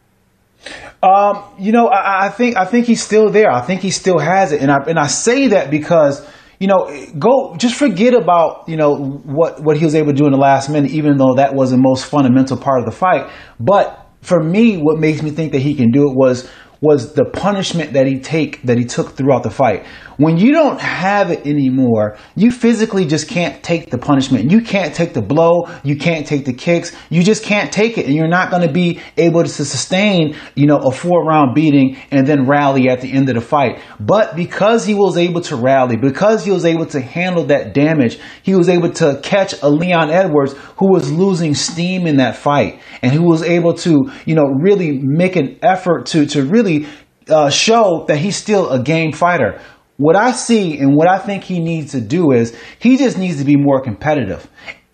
Um, you know, I, I, think I think he's still there. I think he still has it, and I and I say that because you know, go just forget about you know what what he was able to do in the last minute, even though that was the most fundamental part of the fight. But for me, what makes me think that he can do it was was the punishment that he take that he took throughout the fight. When you don't have it anymore, you physically just can't take the punishment. You can't take the blow. You can't take the kicks. You just can't take it. And you're not going to be able to sustain, you know, a four round beating and then rally at the end of the fight. But because he was able to rally, because he was able to handle that damage, he was able to catch a Leon Edwards who was losing steam in that fight and who was able to, you know, really make an effort to, to really uh, show that he's still a game fighter. What I see and what I think he needs to do is he just needs to be more competitive.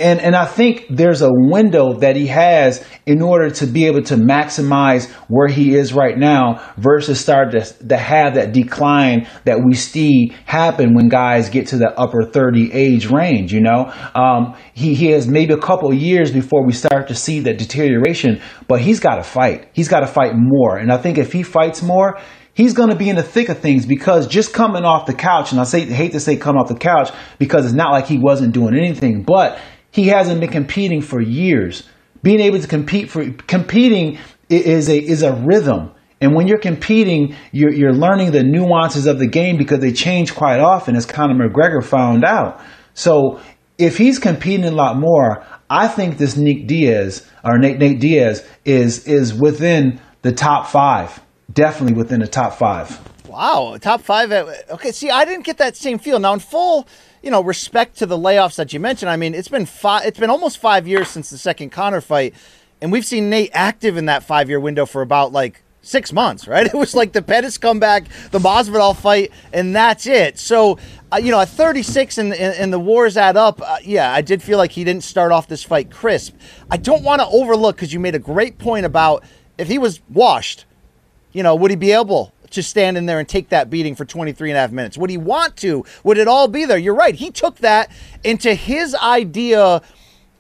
And, and I think there's a window that he has in order to be able to maximize where he is right now versus start to, to have that decline that we see happen when guys get to the upper 30 age range, you know? Um, he, he has maybe a couple years before we start to see that deterioration, but he's got to fight. He's got to fight more. And I think if he fights more, he's going to be in the thick of things because just coming off the couch, and I say hate to say coming off the couch because it's not like he wasn't doing anything, but he hasn't been competing for years. Being able to compete for competing is a is a rhythm. And when you're competing, you're, you're learning the nuances of the game because they change quite often, as Conor McGregor found out. So if he's competing a lot more, I think this Nick Diaz or Nate, Nate Diaz is is within the top five definitely within the top five. Wow, top five. At, okay, see, I didn't get that same feel. Now, in full, you know, respect to the layoffs that you mentioned. I mean, it's been five. It's been almost five years since the second Conor fight, and we've seen Nate active in that five-year window for about like six months, right? *laughs* It was like the Pettis comeback, the Masvidal fight, and that's it. So, uh, you know, at 36 and, and, and the wars add up, uh, yeah, I did feel like he didn't start off this fight crisp. I don't want to overlook because you made a great point about if he was washed you know, would he be able to stand in there and take that beating for 23 and a half minutes? Would he want to? Would it all be there? You're right. He took that into his idea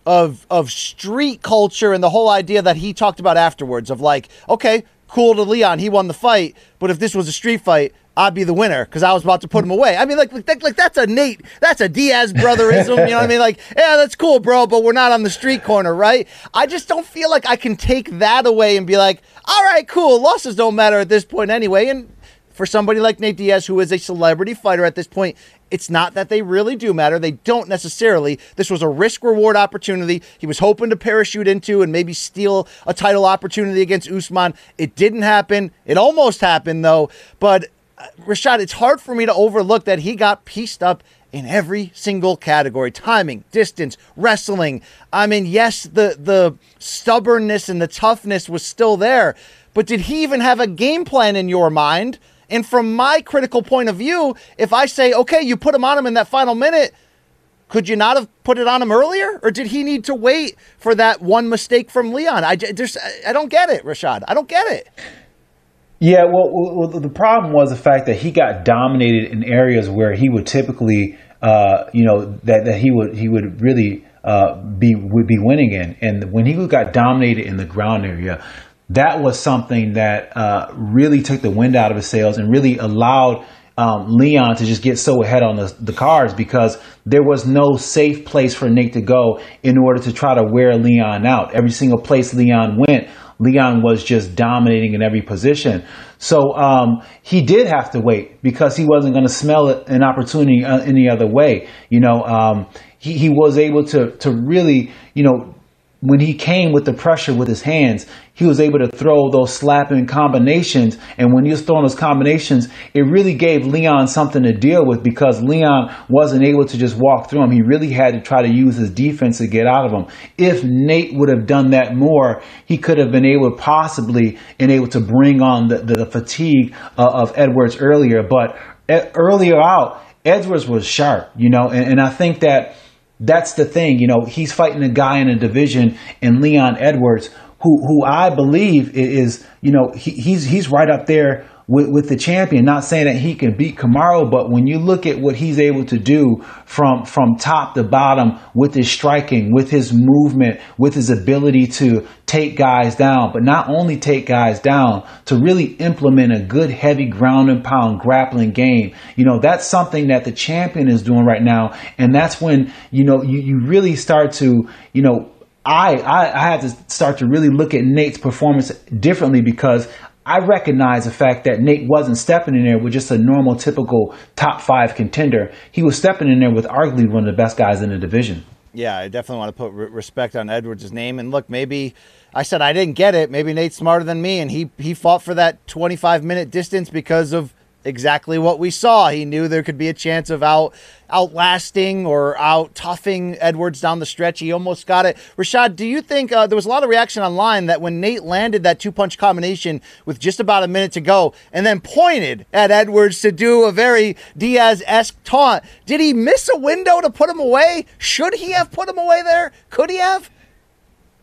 of of street culture and the whole idea that he talked about afterwards of like, okay, cool to Leon, he won the fight, but if this was a street fight, I'd be the winner because I was about to put him away. I mean, like, like, like that's a Nate, that's a Diaz brotherism. you know what I mean? Like, yeah, that's cool, bro, but we're not on the street corner, right? I just don't feel like I can take that away and be like, all right, cool, losses don't matter at this point anyway. And for somebody like Nate Diaz, who is a celebrity fighter at this point, it's not that they really do matter. They don't necessarily. This was a risk reward opportunity. He was hoping to parachute into and maybe steal a title opportunity against Usman. It didn't happen. It almost happened, though. But Rashad, it's hard for me to overlook that he got pieced up in every single category. Timing distance wrestling. I mean yes the the stubbornness and the toughness was still there but did he even have a game plan in your mind? And from my critical point of view if i say okay you put him on him in that final minute could you not have put it on him earlier? Or did he need to wait for that one mistake from leon? I just i don't get it rashad. I don't get it yeah, well, well, the problem was the fact that he got dominated in areas where he would typically, uh, you know, that, that he would he would really uh, be would be winning in, and when he got dominated in the ground area, that was something that uh, really took the wind out of his sails and really allowed um, Leon to just get so ahead on the, the cards because there was no safe place for Nate to go in order to try to wear Leon out. Every single place Leon went, Leon was just dominating in every position. So um, he did have to wait because he wasn't going to smell an opportunity uh, any other way. You know, um, he, he was able to to really, you know, when he came with the pressure with his hands, he was able to throw those slapping combinations. And when he was throwing those combinations, it really gave Leon something to deal with because Leon wasn't able to just walk through him. He really had to try to use his defense to get out of him. If Nate would have done that more, he could have been able to possibly and able to bring on the, the, the fatigue uh, of Edwards earlier. But earlier out, Edwards was sharp, you know, and, and I think that that's the thing. You know, he's fighting a guy in a division in Leon Edwards who who I believe is, you know, he, he's he's right up there with, with the champion. Not saying that he can beat Kamaru, but when you look at what he's able to do from from top to bottom with his striking, with his movement, with his ability to take guys down, but not only take guys down, to really implement a good heavy ground and pound grappling game. You know, that's something that the champion is doing right now. And that's when, you know, you, you really start to, you know, I, I, I had to start to really look at Nate's performance differently because I recognize the fact that Nate wasn't stepping in there with just a normal, typical top five contender. He was stepping in there with arguably one of the best guys in the division. Yeah, I definitely want to put re- respect on Edwards' name. And look, maybe I said I didn't get it. Maybe Nate's smarter than me, and he he fought for that 25 minute distance because of exactly what we saw. He knew there could be a chance of out outlasting or out toughing Edwards down the stretch. He almost got it. Rashad, do you think uh, there was a lot of reaction online that when Nate landed that two punch combination with just about a minute to go and then pointed at Edwards to do a very Diaz esque taunt, did he miss a window to put him away? Should he have put him away there? Could he have?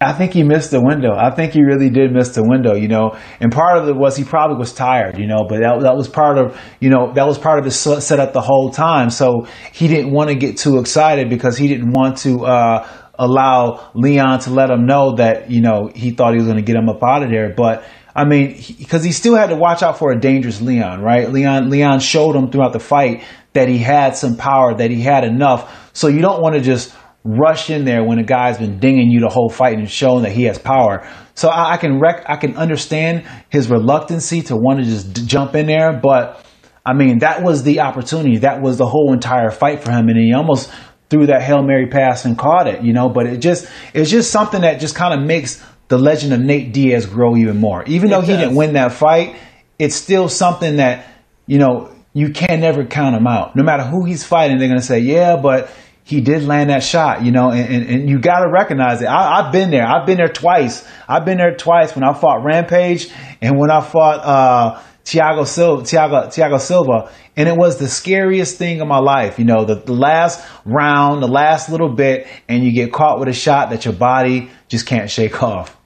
I think he missed the window. I think he really did miss the window, you know. And part of it was he probably was tired, you know. But that that was part of, you know, that was part of his setup the whole time. So he didn't want to get too excited because he didn't want to uh, allow Leon to let him know that you know he thought he was going to get him up out of there. But I mean, because he, he still had to watch out for a dangerous Leon, right? Leon Leon showed him throughout the fight that he had some power, that he had enough. So you don't want to just rush in there when a guy's been dinging you the whole fight and showing that he has power. So I, I can rec- I can understand his reluctancy to want to just d- jump in there, but I mean that was the opportunity. That was the whole entire fight for him, and he almost threw that hail mary pass and caught it. You know, but it just it's just something that just kind of makes the legend of Nate Diaz grow even more. Even though he didn't win that fight, it's still something that you know you can never count him out. No matter who he's fighting, they're going to say, yeah, but he did land that shot, you know, and, and, and you got to recognize it. I, have been there. I've been there twice. I've been there twice when I fought Rampage and when I fought uh, Thiago Silva, Thiago, Thiago Silva, and it was the scariest thing of my life. You know, the, the last round, the last little bit, and you get caught with a shot that your body just can't shake off.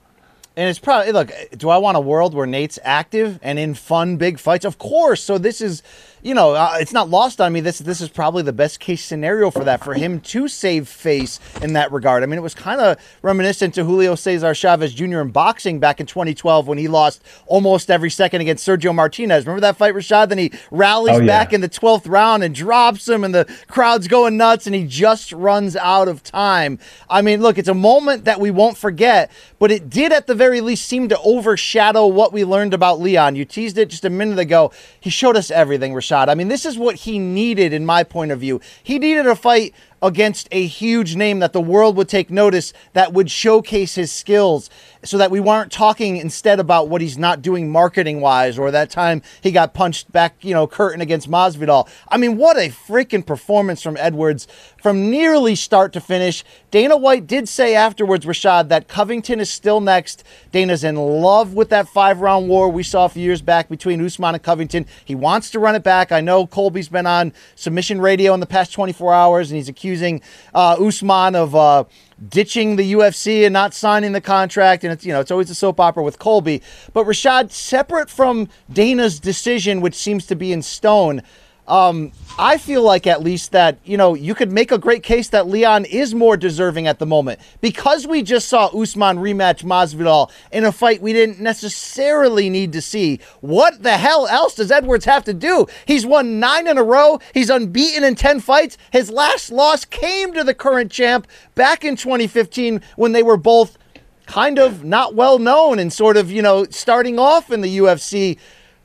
And it's probably look. Do I want a world where Nate's active and in fun big fights? Of course. So this is you know, uh, it's not lost on me. This this is probably the best case scenario for that for him to save face in that regard. I mean, it was kind of reminiscent to Julio Cesar Chavez Jr. in boxing back in 2012 when he lost almost every second against Sergio Martinez. Remember that fight, Rashad? Then he rallies oh, yeah. back in the 12th round and drops him, and the crowd's going nuts, and he just runs out of time. I mean, look, it's a moment that we won't forget, but it did at the very least seem to overshadow what we learned about Leon. You teased it just a minute ago. He showed us everything, Rashad shot. I mean, this is what he needed, in my point of view. He needed a fight against a huge name that the world would take notice that would showcase his skills so that we weren't talking instead about what he's not doing marketing wise or that time he got punched back, you know, curtain against Masvidal. I mean, what a freaking performance from Edwards from nearly start to finish. Dana White did say afterwards, Rashad, that Covington is still next. Dana's in love with that five round war we saw a few years back between Usman and Covington. He wants to run it back. I know Colby's been on submission radio in the past 24 hours and he's accusing uh, Usman of, uh, ditching the UFC and not signing the contract. And it's, you know, it's always a soap opera with Colby. But Rashad, separate from Dana's decision, which seems to be in stone, um, I feel like at least that, you know, you could make a great case that Leon is more deserving at the moment because we just saw Usman rematch Masvidal in a fight we didn't necessarily need to see. What the hell else does Edwards have to do? He's won nine in a row. He's unbeaten in 10 fights. His last loss came to the current champ back in 2015 when they were both kind of not well known and sort of, you know, starting off in the UFC.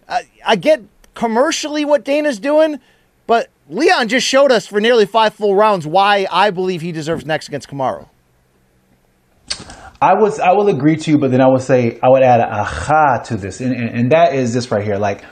I, I get commercially what Dana's doing, but Leon just showed us for nearly five full rounds why I believe he deserves next against Kamaru. I was I will agree to you, but then I would say I would add a aha to this, and, and, and that is this right here. Like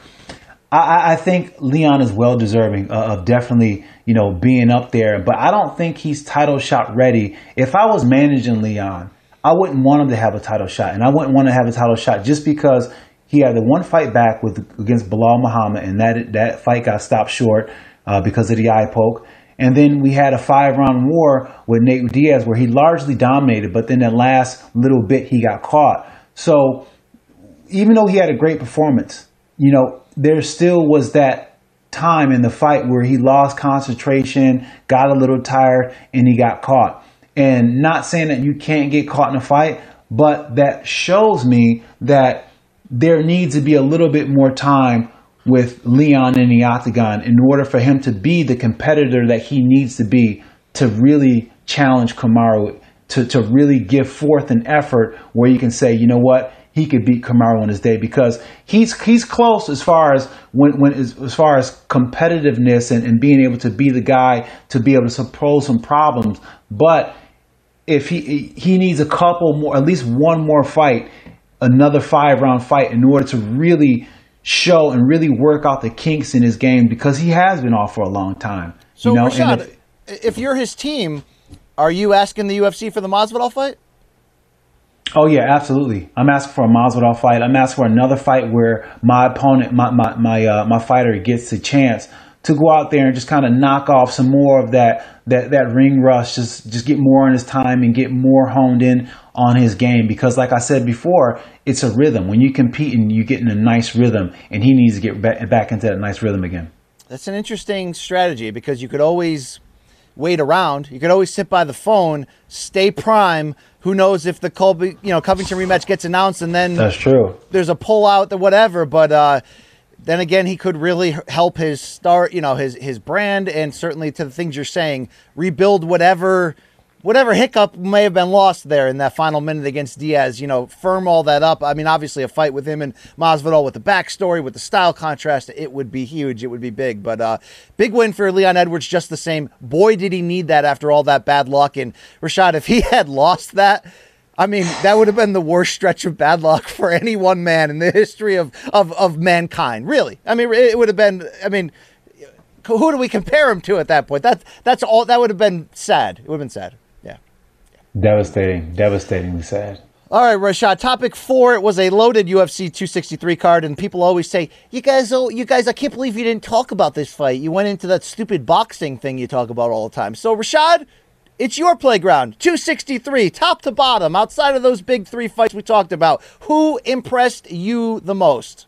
I, I think Leon is well deserving of definitely you know being up there, but I don't think he's title shot ready. If I was managing Leon, I wouldn't want him to have a title shot, and I wouldn't want to have a title shot just because he had the one fight back with against Belal Muhammad, and that that fight got stopped short uh, because of the eye poke. And then we had a five round war with Nate Diaz where he largely dominated, but then that last little bit he got caught. So even though he had a great performance, you know, there still was that time in the fight where he lost concentration, got a little tired, and he got caught. And not saying that you can't get caught in a fight, but that shows me that there needs to be a little bit more time with Leon in the octagon in order for him to be the competitor that he needs to be to really challenge Kamaru, to, to really give forth an effort where you can say, you know what, he could beat Kamaru on his day because he's he's close as far as when when as, as far as competitiveness and, and being able to be the guy to be able to pose some problems. But if he he needs a couple more, at least one more fight, another five round fight in order to really show and really work out the kinks in his game because he has been off for a long time. So, you know, Rashad, if, if, you're his team, are you asking the UFC for the Masvidal fight? Oh yeah, absolutely. I'm asking for a Masvidal fight. I'm asking for another fight where my opponent, my my my, uh, my fighter, gets a chance to go out there and just kind of knock off some more of that that that ring rush. Just just get more on his time and get more honed in on his game because, like I said before, it's a rhythm. When you compete and you get in a nice rhythm, and he needs to get back, into that nice rhythm again. That's an interesting strategy because you could always wait around. You could always sit by the phone, stay prime. Who knows if the Colby, you know, Covington rematch gets announced and then that's true. There's a pullout, or whatever. But uh, then again, he could really help his start, you know, his his brand, and certainly to the things you're saying, rebuild whatever whatever hiccup may have been lost there in that final minute against Diaz, you know, firm all that up. I mean, obviously a fight with him and Masvidal with the backstory, with the style contrast, it would be huge. It would be big. But uh, big win for Leon Edwards, just the same. Boy, did he need that after all that bad luck. And Rashad, if he *laughs* had lost that, I mean, that would have been the worst stretch of bad luck for any one man in the history of, of, of mankind. Really. I mean, it would have been, I mean, who do we compare him to at that point? That, that's all, that would have been sad. It would have been sad. Devastating, devastatingly sad. All right, Rashad. Topic four. It was a loaded UFC 263 card, and people always say, "You guys, oh, you guys, I can't believe you didn't talk about this fight. You went into that stupid boxing thing you talk about all the time." So, Rashad, it's your playground. 263, top to bottom, outside of those big three fights we talked about. Who impressed you the most?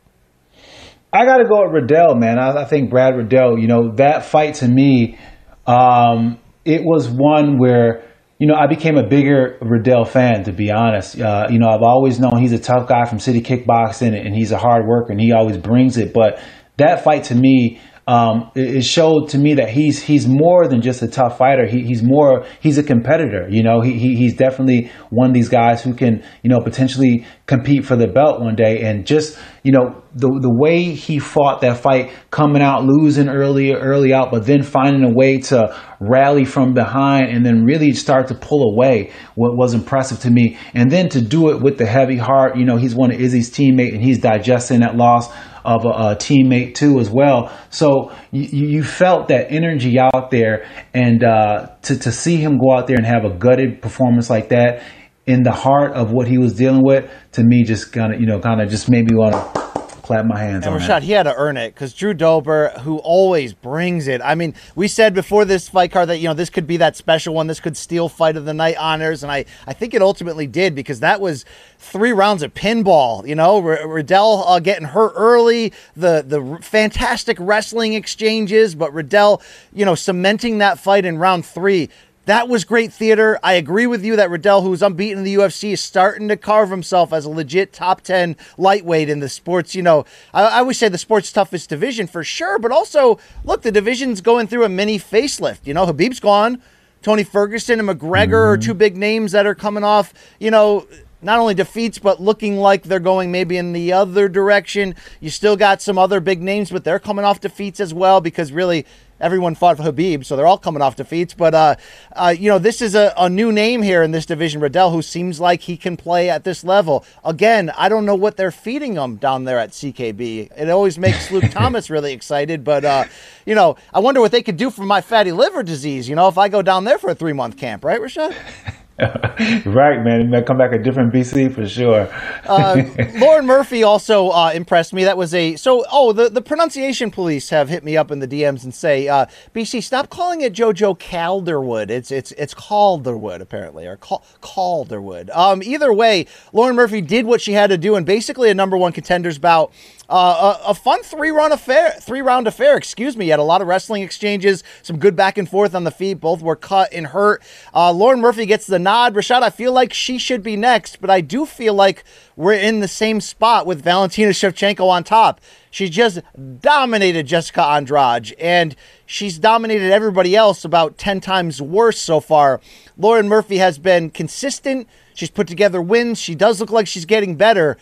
I got to go with Riddell, man. I, I, think Brad Riddell. You know that fight to me, um, it was one where you know, I became a bigger Riddell fan, to be honest. Uh, you know, I've always known he's a tough guy from City Kickboxing and he's a hard worker and he always brings it. But that fight to me, um, it, showed to me that he's he's more than just a tough fighter. He, he's more he's a competitor. You know, he, he he's definitely one of these guys who can you know potentially compete for the belt one day. And just you know the the way he fought that fight, coming out losing early early out, but then finding a way to rally from behind and then really start to pull away. What was impressive to me, and then to do it with the heavy heart. You know, he's one of Izzy's teammate and he's digesting that loss of a, a teammate too as well. So you, you, felt that energy out there, and uh, to to see him go out there and have a gutted performance like that in the heart of what he was dealing with, to me, just kind of you know kind of just made me want to clap my hands and on Rashad, that. he had to earn it because Drew Dober, who always brings it. I mean, we said before this fight card that you know this could be that special one. This could steal fight of the night honors, and I I think it ultimately did because that was three rounds of pinball. You know, R- Riddell uh, getting hurt early, the the fantastic wrestling exchanges, but Riddell, you know, cementing that fight in round three that was great theater. I agree with you that Riddell, who's unbeaten in the UFC, is starting to carve himself as a legit top 10 lightweight in the sports. You know, I, I always say the sports toughest division for sure, but also, look, the division's going through a mini facelift. You know, Khabib's gone. Tony Ferguson and McGregor mm-hmm. are two big names that are coming off, you know, not only defeats, but looking like they're going maybe in the other direction. You still got some other big names, but they're coming off defeats as well because really everyone fought for Khabib, so they're all coming off defeats. But uh, uh, you know, this is a, a, new name here in this division, Riddell, who seems like he can play at this level. Again, I don't know what they're feeding him down there at CKB. It always makes Luke *laughs* Thomas really excited, but uh, you know, I wonder what they could do for my fatty liver disease. You know, if I go down there for a three month camp, right, Rashad? *laughs* *laughs* right, man. It come back a different BC for sure. uh, *laughs* Lauren Murphy also uh, impressed me. That was a so. Oh, the, the pronunciation police have hit me up in the DMs and say, uh, BC, stop calling it JoJo Calderwood. It's it's it's Calderwood apparently, or Cal- Calderwood. Um, either way, Lauren Murphy did what she had to do, and basically a number one contenders bout. Uh, a, a, fun three round affair, three round affair. Excuse me. Had a lot of wrestling exchanges, some good back and forth on the feet. Both were cut and hurt. Uh, Lauren Murphy gets the nod. Rashad, I feel like she should be next, but I do feel like we're in the same spot with Valentina Shevchenko on top. She just dominated Jessica Andrade, and she's dominated everybody else about 10 times worse so far. Lauren Murphy has been consistent. She's put together wins. She does look like she's getting better,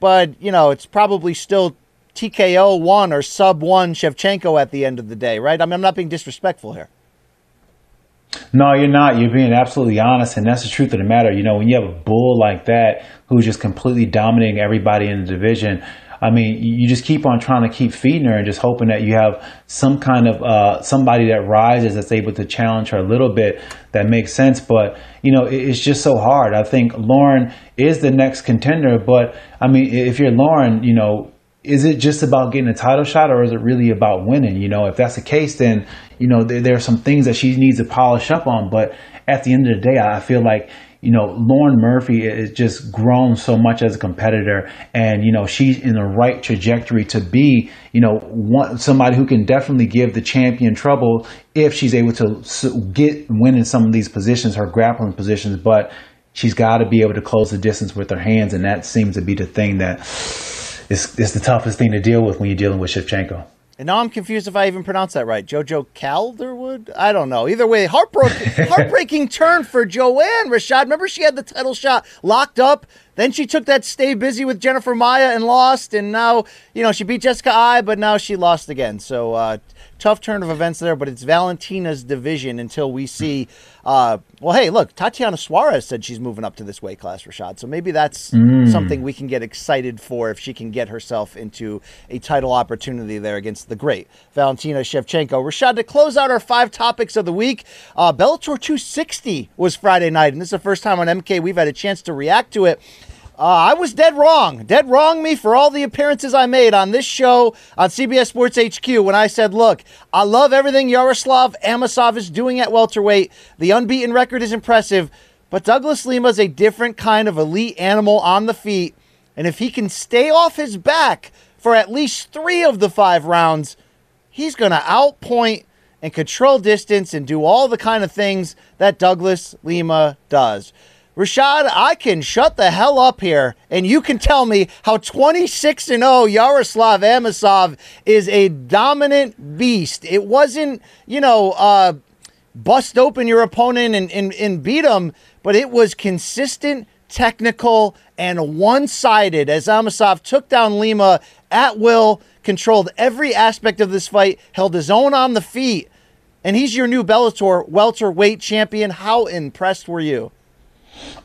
but, you know, it's probably still TKO one or sub one Shevchenko at the end of the day, right? I mean, I'm not being disrespectful here. No, you're not. You're being absolutely honest, and that's the truth of the matter. You know, when you have a bull like that who's just completely dominating everybody in the division, I mean, you just keep on trying to keep feeding her and just hoping that you have some kind of uh, somebody that rises that's able to challenge her a little bit that makes sense. But you know, it's just so hard. I think Lauren is the next contender, but I mean, if you're Lauren, you know, is it just about getting a title shot or is it really about winning? You know, if that's the case, then, you know, there, there, are some things that she needs to polish up on. But at the end of the day, I feel like, you know, Lauren Murphy is just grown so much as a competitor and, you know, she's in the right trajectory to be, you know, one, somebody who can definitely give the champion trouble if she's able to get win in some of these positions, her grappling positions. But she's got to be able to close the distance with her hands. And that seems to be the thing that is, it's the toughest thing to deal with when you're dealing with Shevchenko. And now I'm confused if I even pronounce that right. Jojo Calderwood? I don't know. Either way, heartbreaking, *laughs* heartbreaking turn for Joanne Rashad. Remember, she had the title shot locked up. Then she took that stay busy with Jennifer Maia and lost. And now, you know, she beat Jessica Eye, but now she lost again. So, uh, tough turn of events there, but it's Valentina's division until we see. Uh, well, hey, look, Tatiana Suarez said she's moving up to this weight class, Rashad. So maybe that's mm. something we can get excited for if she can get herself into a title opportunity there against the great Valentina Shevchenko. Rashad, to close out our five topics of the week, uh, Bellator 260 was Friday night, and this is the first time on MK we've had a chance to react to it. Uh, I was dead wrong. Dead wrong me for all the appearances I made on this show on CBS Sports HQ when I said, look, I love everything Yaroslav Amosov is doing at welterweight. The unbeaten record is impressive, but Douglas Lima is a different kind of elite animal on the feet. And if he can stay off his back for at least three of the five rounds, he's going to outpoint and control distance and do all the kind of things that Douglas Lima does. Rashad, I can shut the hell up here and you can tell me how 26 and 0 Yaroslav Amosov is a dominant beast. It wasn't, you know, uh, bust open your opponent and, and, and beat him, but it was consistent, technical, and one sided as Amosov took down Lima at will, controlled every aspect of this fight, held his own on the feet, and he's your new Bellator welterweight champion. How impressed were you?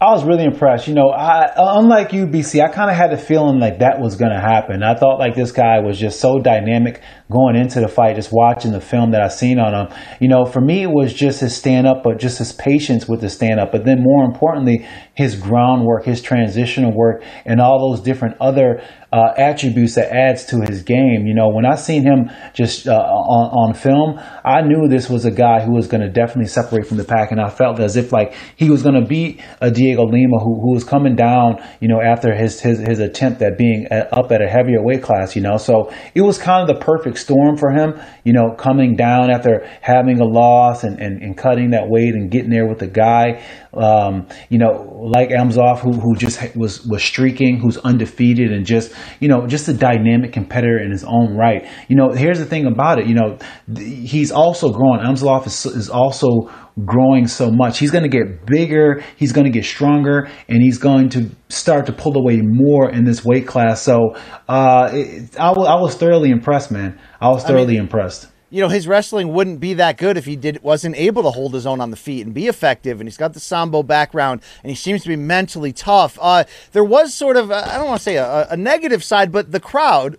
I was really impressed. You know, I, uh, unlike you, BC, I kind of had a feeling like that was going to happen. I thought like this guy was just so dynamic going into the fight, just watching the film that I seen on him. You know, for me, it was just his stand up, but just his patience with the stand up. But then more importantly, his groundwork, his transitional work, and all those different other uh, attributes that adds to his game. You know, when I seen him just uh, on, on film, I knew this was a guy who was going to definitely separate from the pack, and I felt as if like he was going to beat a Diego Lima who, who was coming down, you know, after his, his, his attempt at being at, up at a heavier weight class, you know. So it was kind of the perfect storm for him, you know, coming down after having a loss and, and, and cutting that weight and getting there with the guy, um, you know, like Amosov who, who just was, was streaking, who's undefeated and just you know, just a dynamic competitor in his own right. You know, here's the thing about it. You know, he's also growing. Amosov is, is also growing so much. He's going to get bigger. He's going to get stronger, and he's going to start to pull away more in this weight class. So, uh, it, I, w- I was thoroughly impressed, man. I was thoroughly I mean, impressed you know, his wrestling wouldn't be that good if he did wasn't able to hold his own on the feet and be effective. And he's got the sambo background, and he seems to be mentally tough. Uh, there was sort of I don't want to say a, a, negative side, but the crowd,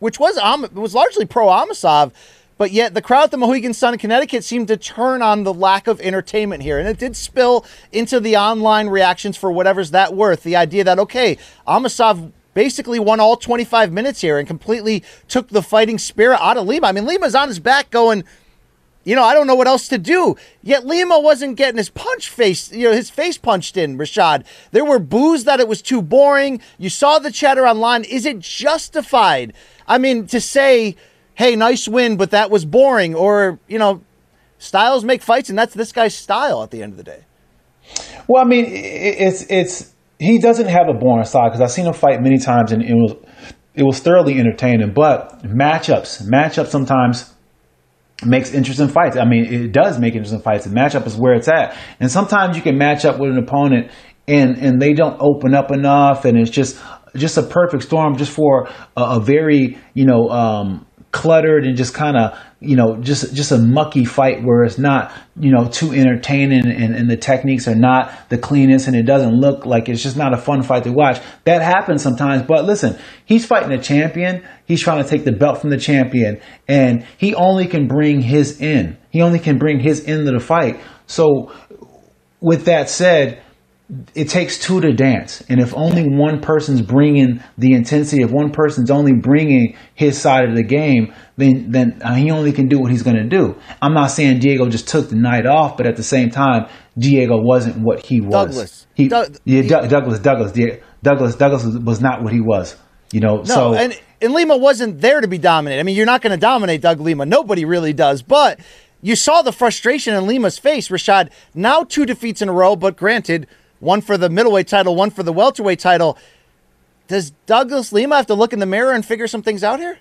which was was largely pro Amosov, but yet the crowd at the Mohegan Sun in Connecticut seemed to turn on the lack of entertainment here, and it did spill into the online reactions for whatever's that worth. The idea that okay, Amosov basically won all 25 minutes here and completely took the fighting spirit out of Lima. I mean, Lima's on his back going, you know, I don't know what else to do. Yet Lima wasn't getting his punch face, you know, his face punched in, Rashad. There were boos that it was too boring. You saw the chatter online. Is it justified? I mean, to say, hey, nice win, but that was boring, or, you know, styles make fights, and that's this guy's style at the end of the day. Well, I mean, it's it's he doesn't have a born style because I've seen him fight many times, and it was it was thoroughly entertaining. But matchups, matchups sometimes makes interesting fights. I mean, it does make interesting fights. The matchup is where it's at. And sometimes you can match up with an opponent and and they don't open up enough and it's just just a perfect storm just for a, a very, you know, um, cluttered and just kind of you know just just a mucky fight where it's not you know too entertaining and, and the techniques are not the cleanest and it doesn't look like it's just not a fun fight to watch. That happens sometimes but listen he's fighting a champion. He's trying to take the belt from the champion and he only can bring his in. He only can bring his end of the fight. So with that said it takes two to dance. And if only one person's bringing the intensity, if one person's only bringing his side of the game, then then uh, he only can do what he's going to do. I'm not saying Diego just took the night off, but at the same time, Diego wasn't what he was. Douglas. He, Doug- yeah, Doug- Douglas, Douglas, Douglas, Douglas was not what he was. You know, No, so and and Lima wasn't there to be dominated. I mean, you're not going to dominate Doug Lima. Nobody really does. But you saw the frustration in Lima's face. Rashad now two defeats in a row, but granted, one for the middleweight title, one for the welterweight title. Does Douglas Lima have to look in the mirror and figure some things out here?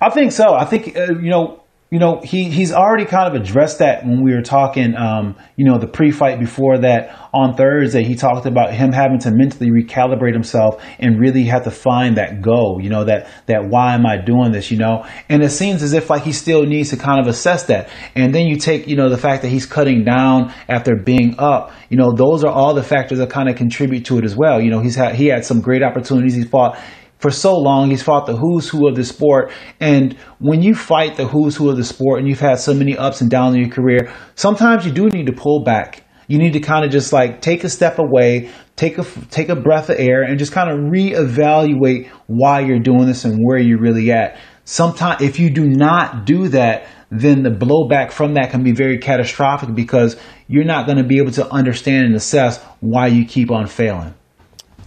I think so. I think uh, you know, you know, he he's already kind of addressed that when we were talking, um, you know, the pre-fight before that on Thursday. He talked about him having to mentally recalibrate himself and really have to find that goal. You know, that that why am I doing this? You know, and it seems as if like he still needs to kind of assess that. And then you take, you know, the fact that he's cutting down after being up. You know, those are all the factors that kind of contribute to it as well. You know, he's had he had some great opportunities. He fought for so long. He's fought the who's who of the sport. And when you fight the who's who of the sport and you've had so many ups and downs in your career, sometimes you do need to pull back. You need to kind of just like take a step away, take a take a breath of air, and just kind of reevaluate why you're doing this and where you're really at. Sometimes, if you do not do that, then the blowback from that can be very catastrophic because you're not going to be able to understand and assess why you keep on failing.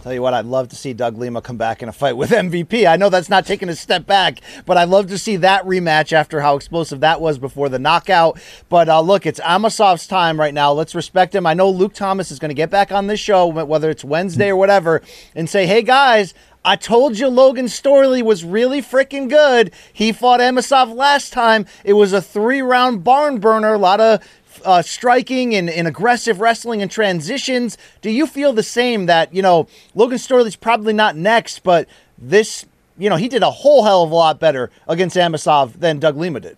Tell you what, I'd love to see Doug Lima come back in a fight with *laughs* MVP. I know that's not taking a step back, but I'd love to see that rematch after how explosive that was before the knockout. But uh, look, it's Amosov's time right now. Let's respect him. I know Luke Thomas is going to get back on this show, whether it's Wednesday or whatever, and say, hey guys, I told you Logan Storley was really freaking good. He fought Amosov last time. It was a three round barn burner, a lot of uh, striking and, and aggressive wrestling and transitions. Do you feel the same that, you know, Logan Storley's probably not next, but this, you know, he did a whole hell of a lot better against Amosov than Doug Lima did?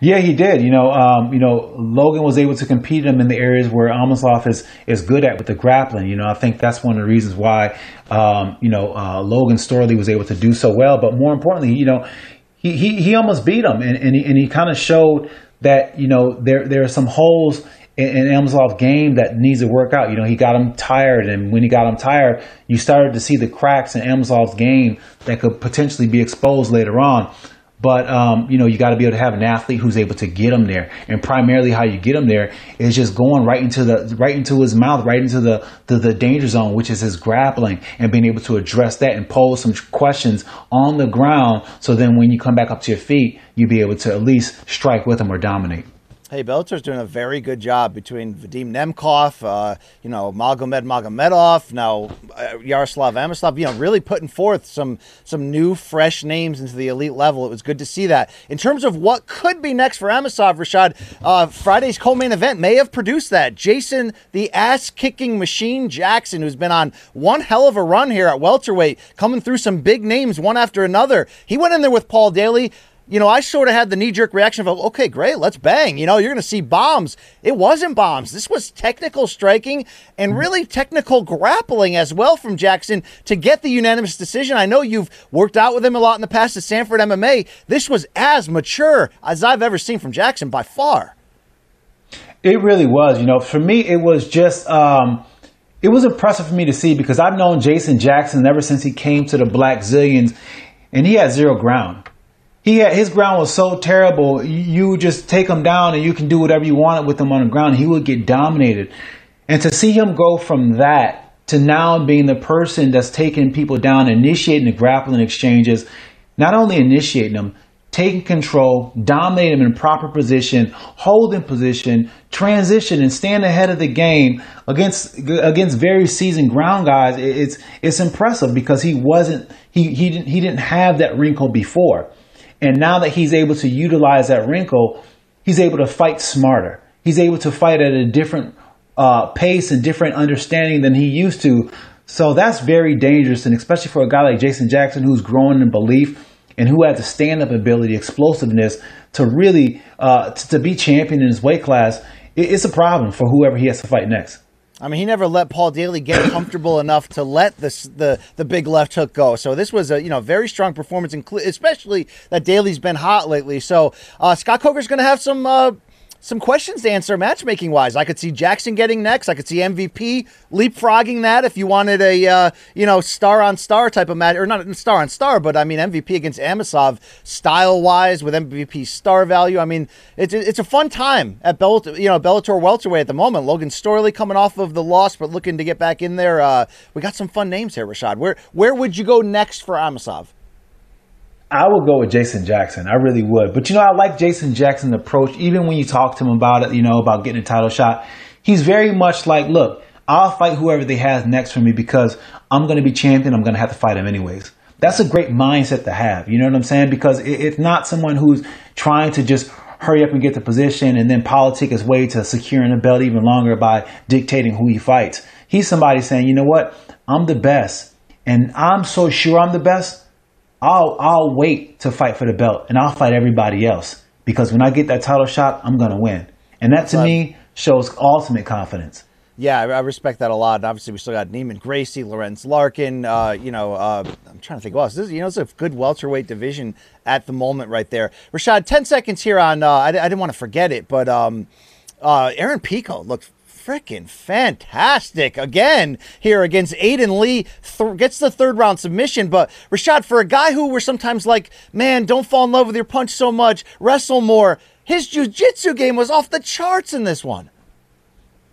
Yeah, he did. You know, um, you know, Logan was able to compete him in the areas where Amosov is is good at with the grappling. You know, I think that's one of the reasons why, um, you know, uh, Logan Storley was able to do so well. But more importantly, you know, he he, he almost beat him, and and he, and he kind of showed that you know there there are some holes in, in game that needs to work out. You know, he got him tired, and when he got him tired, you started to see the cracks in Amosov's game that could potentially be exposed later on. But um, you know, you got to be able to have an athlete who's able to get him there, and primarily how you get him there is just going right into the right into his mouth, right into the the, the danger zone, which is his grappling, and being able to address that and pose some questions on the ground. So then, when you come back up to your feet, you be able to at least strike with him or dominate. Hey, Bellator's doing a very good job between Vadim Nemkov, uh, you know, Magomed Magomedov, now uh, Yaroslav Amosov, you know, really putting forth some some new, fresh names into the elite level. It was good to see that. In terms of what could be next for Amosov, Rashad, uh, Friday's co-main event may have produced that. Jason, the ass-kicking machine Jackson, who's been on one hell of a run here at welterweight, coming through some big names one after another. He went in there with Paul Daly you know, I sort of had the knee jerk reaction of, okay, great, let's bang. You know, you're going to see bombs. It wasn't bombs. This was technical striking and really technical grappling as well from Jackson to get the unanimous decision. I know you've worked out with him a lot in the past at Sanford MMA. This was as mature as I've ever seen from Jackson by far. It really was. You know, for me, it was just. Um, it was impressive for me to see because I've known Jason Jackson ever since he came to the Blackzilians, and he had zero ground he had, his ground was so terrible. You just take him down and you can do whatever you wanted with him on the ground. He would get dominated. And to see him go from that to now being the person that's taking people down, initiating the grappling exchanges, not only initiating them, taking control, dominating them in proper position, holding position, transition, and stand ahead of the game against against very seasoned ground guys. It's it's impressive because he wasn't he he didn't he didn't have that wrinkle before, and now that he's able to utilize that wrinkle, he's able to fight smarter. He's able to fight at a different uh, pace and different understanding than he used to. So that's very dangerous, and especially for a guy like Jason Jackson who's growing in belief and who has the stand-up ability, explosiveness to really uh, to, to be champion in his weight class. It, it's a problem for whoever he has to fight next. I mean, he never let Paul Daly get *coughs* comfortable enough to let this the the big left hook go. So this was a you know very strong performance, especially that Daly's been hot lately. So uh, Scott Coker's going to have some. Uh, some questions to answer matchmaking wise. I could see Jackson getting next. I could see MVP leapfrogging that if you wanted a uh, you know star on star type of match, or not star on star, but I mean MVP against Amosov style wise with MVP star value. I mean it's it's a fun time at Bellator, you know Bellator welterweight at the moment. Logan Storley coming off of the loss, but looking to get back in there. Uh, we got some fun names here, Rashad. Where where would you go next for Amosov? I would go with Jason Jackson. I really would. But you know, I like Jason Jackson's approach. Even when you talk to him about it, you know, about getting a title shot, he's very much like, look, I'll fight whoever they have next for me because I'm going to be champion. I'm going to have to fight him anyways. That's a great mindset to have. You know what I'm saying? Because it's not someone who's trying to just hurry up and get the position and then politic his way to securing the belt even longer by dictating who he fights. He's somebody saying, you know what? I'm the best. And I'm so sure I'm the best I'll I'll wait to fight for the belt and I'll fight everybody else because when I get that title shot, I'm gonna win. And that to me shows ultimate confidence. Yeah, I respect that a lot. And obviously, we still got Neiman Gracie, Lorenz Larkin. Uh, you know, uh, I'm trying to think. Well, this is, you know, it's a good welterweight division at the moment, right there. Rashad, ten seconds here on. Uh, I, I, didn't want to forget it, but um, uh, Aaron Pico looked freaking fantastic again here against Aiden Lee. Th- gets the third round submission. But Rashad, for a guy who we're sometimes like, man, don't fall in love with your punch so much, wrestle more. His jiu-jitsu game was off the charts in this one.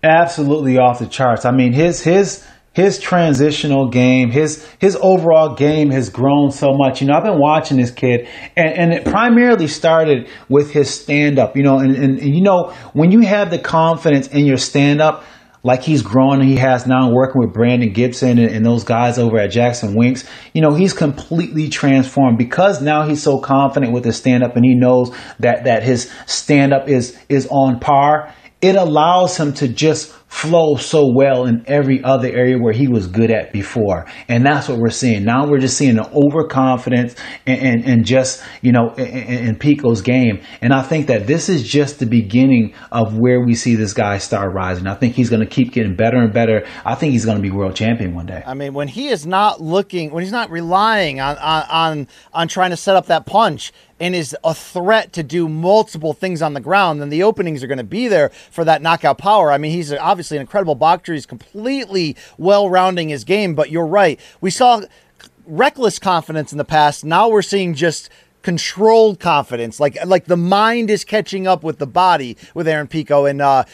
Absolutely off the charts. I mean, his his his transitional game, his his overall game has grown so much. You know, I've been watching this kid, and, and it primarily started with his stand up. You know, and, and, and you know when you have the confidence in your stand up, like he's grown, he has now working with Brandon Gibson and, and, those guys over at Jackson Winks. You know, he's completely transformed because now he's so confident with his stand up and he knows that, that his stand up is, is on par. It allows him to just flow so well in every other area where he was good at before. And that's what we're seeing. Now we're just seeing an overconfidence and, and, and just, you know, in, in, Pico's game. And I think that this is just the beginning of where we see this guy start rising. I think he's going to keep getting better and better. I think he's going to be world champion one day. I mean, when he is not looking, when he's not relying on, on, on trying to set up that punch, and is a threat to do multiple things on the ground, then the openings are going to be there for that knockout power. I mean, he's obviously an incredible boxer. He's completely well rounding his game, but you're right. We saw reckless confidence in the past. Now we're seeing just controlled confidence. Like like the mind is catching up with the body with Aaron Pico. And uh,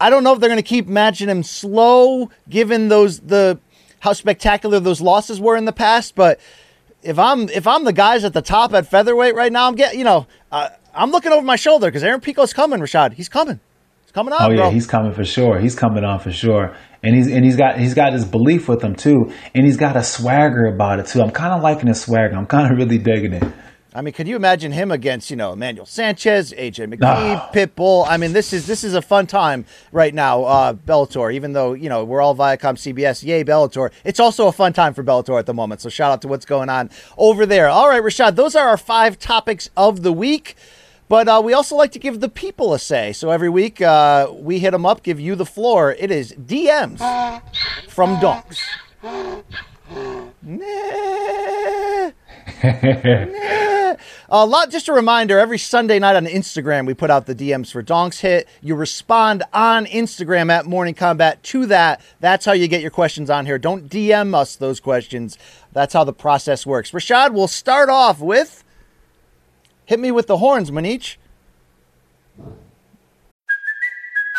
I don't know if they're going to keep matching him slow, given those the how spectacular those losses were in the past, but if I'm if I'm the guys at the top at featherweight right now, I'm getting you know uh, I'm looking over my shoulder because Aaron Pico's coming, Rashad. He's coming. He's coming on. Oh yeah, bro. he's coming for sure. He's coming on for sure. And he's and he's got he's got his belief with him too, and he's got a swagger about it too. I'm kind of liking his swagger. I'm kind of *laughs* really digging it. I mean, could you imagine him against, you know, Emmanuel Sanchez, AJ McKee, Pitbull? I mean, this is this is a fun time right now, uh, Bellator. Even though you know we're all Viacom CBS, yay Bellator. It's also a fun time for Bellator at the moment. So shout out to what's going on over there. All right, Rashad, those are our five topics of the week. But uh, we also like to give the people a say. So every week uh, we hit them up, give you the floor. It is DMs from Donks. *laughs* a lot. Just a reminder: every Sunday night on Instagram, we put out the DMs for Donks Hit. You respond on Instagram at Morning Combat to that. That's how you get your questions on here. Don't DM us those questions. That's how the process works. Rashad, we'll start off with hit me with the horns, Manish.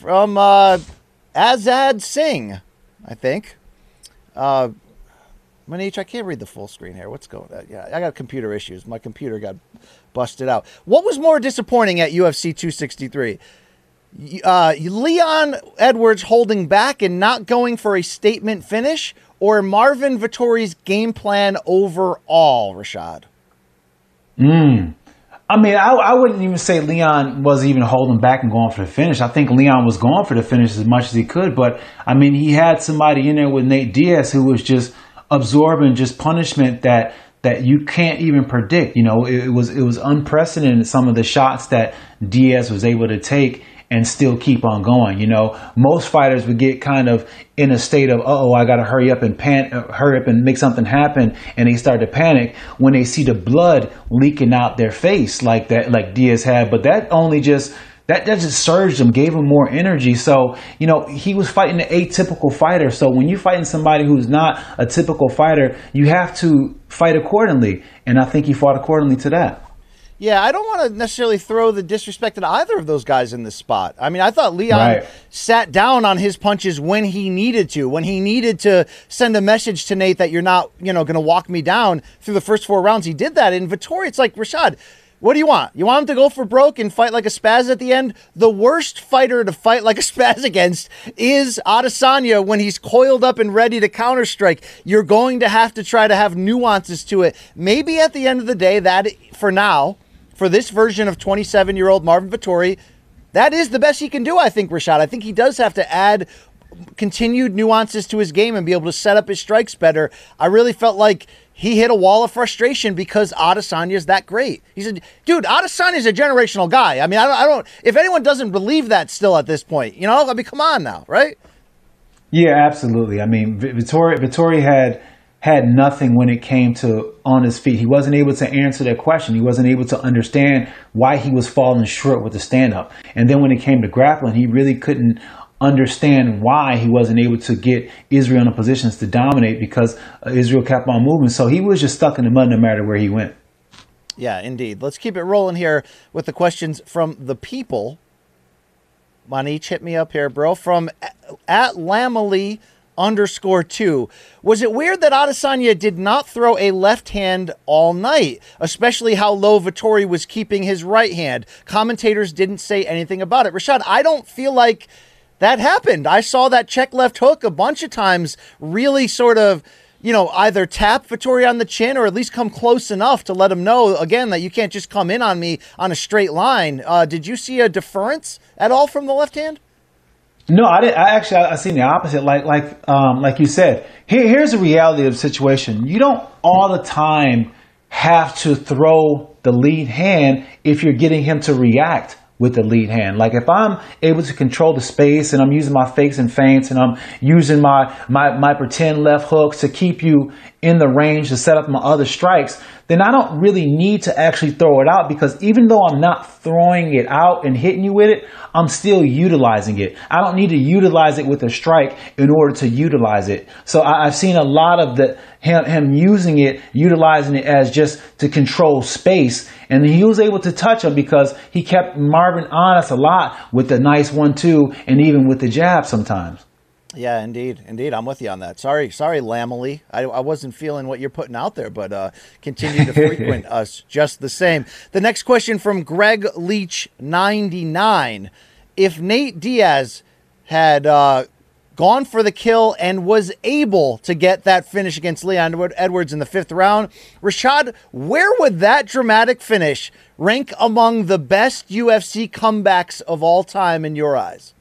From uh, Azad Singh, I think. Uh, Manish, I can't read the full screen here. What's going on? Yeah, I got computer issues. My computer got busted out. What was more disappointing at UFC 263? Uh, Leon Edwards holding back and not going for a statement finish, or Marvin Vettori's game plan overall, Rashad? I mean, I, I wouldn't even say Leon was even holding back and going for the finish. I think Leon was going for the finish as much as he could, but I mean, he had somebody in there with Nate Diaz who was just absorbing just punishment that that you can't even predict. You know, it, it was it was unprecedented some of the shots that Diaz was able to take and still keep on going. You know, most fighters would get kind of in a state of, oh, I got to hurry up and pan, uh, hurry up and make something happen, and they start to panic when they see the blood leaking out their face like that, like Diaz had. But that only just that, that just surged him, gave him more energy. So, you know, he was fighting an atypical fighter. So when you're fighting somebody who's not a typical fighter, you have to fight accordingly. And I think he fought accordingly to that. Yeah, I don't want to necessarily throw the disrespect at either of those guys in this spot. I mean, I thought Leon Right. sat down on his punches when he needed to, when he needed to send a message to Nate that you're not, you know, going to walk me down through the first four rounds. He did that. In Vettori, it's like Rashad. What do you want? You want him to go for broke and fight like a spaz at the end? The worst fighter to fight like a *laughs* spaz against is Adesanya when he's coiled up and ready to counter strike. You're going to have to try to have nuances to it. Maybe at the end of the day, that for now, for this version of 27 year old Marvin Vettori, that is the best he can do, I think, Rashad. I think he does have to add continued nuances to his game and be able to set up his strikes better. I really felt like he hit a wall of frustration because Adesanya is that great. He said, dude. Adesanya is a generational guy. I mean, I don't, I don't. If anyone doesn't believe that still at this point, you know, I mean, come on now, right? Yeah, absolutely. I mean, Vettori, Vettori had had nothing when it came to on his feet. He wasn't able to answer that question. He wasn't able to understand why he was falling short with the stand up. And then when it came to grappling, he really couldn't understand why he wasn't able to get Israel in positions to dominate because Israel kept on moving. So he was just stuck in the mud no matter where he went. Yeah, indeed. Let's keep it rolling here with the questions from the people. Manish, hit me up here, bro. From at Lamely underscore two. Was it weird that Adesanya did not throw a left hand all night, especially how low Vettori was keeping his right hand? Commentators didn't say anything about it. Rashad, I don't feel like that happened. I saw that check left hook a bunch of times, really sort of, you know, either tap Vettori on the chin or at least come close enough to let him know again that you can't just come in on me on a straight line. Uh, did you see a deference at all from the left hand? No, I didn't. I actually I seen the opposite. Like like um, like you said. Here, here's the reality of the situation. You don't all the time have to throw the lead hand if you're getting him to react with the lead hand. Like if I'm able to control the space and I'm using my fakes and feints and I'm using my my my pretend left hooks to keep you in the range to set up my other strikes, then I don't really need to actually throw it out because even though I'm not throwing it out and hitting you with it, I'm still utilizing it. I don't need to utilize it with a strike in order to utilize it. So I, I've seen a lot of the him, him using it, utilizing it as just to control space. And he was able to touch him because he kept Marvin honest a lot with the nice one two and even with the jab sometimes. Yeah, indeed, indeed. I'm with you on that. Sorry, sorry, Lamely. I, I wasn't feeling what you're putting out there, but uh, continue to *laughs* frequent us just the same. The next question from Greg Leach, 99. If Nate Diaz had uh, gone for the kill and was able to get that finish against Leon Edwards in the fifth round, Rashad, where would that dramatic finish rank among the best UFC comebacks of all time in your eyes?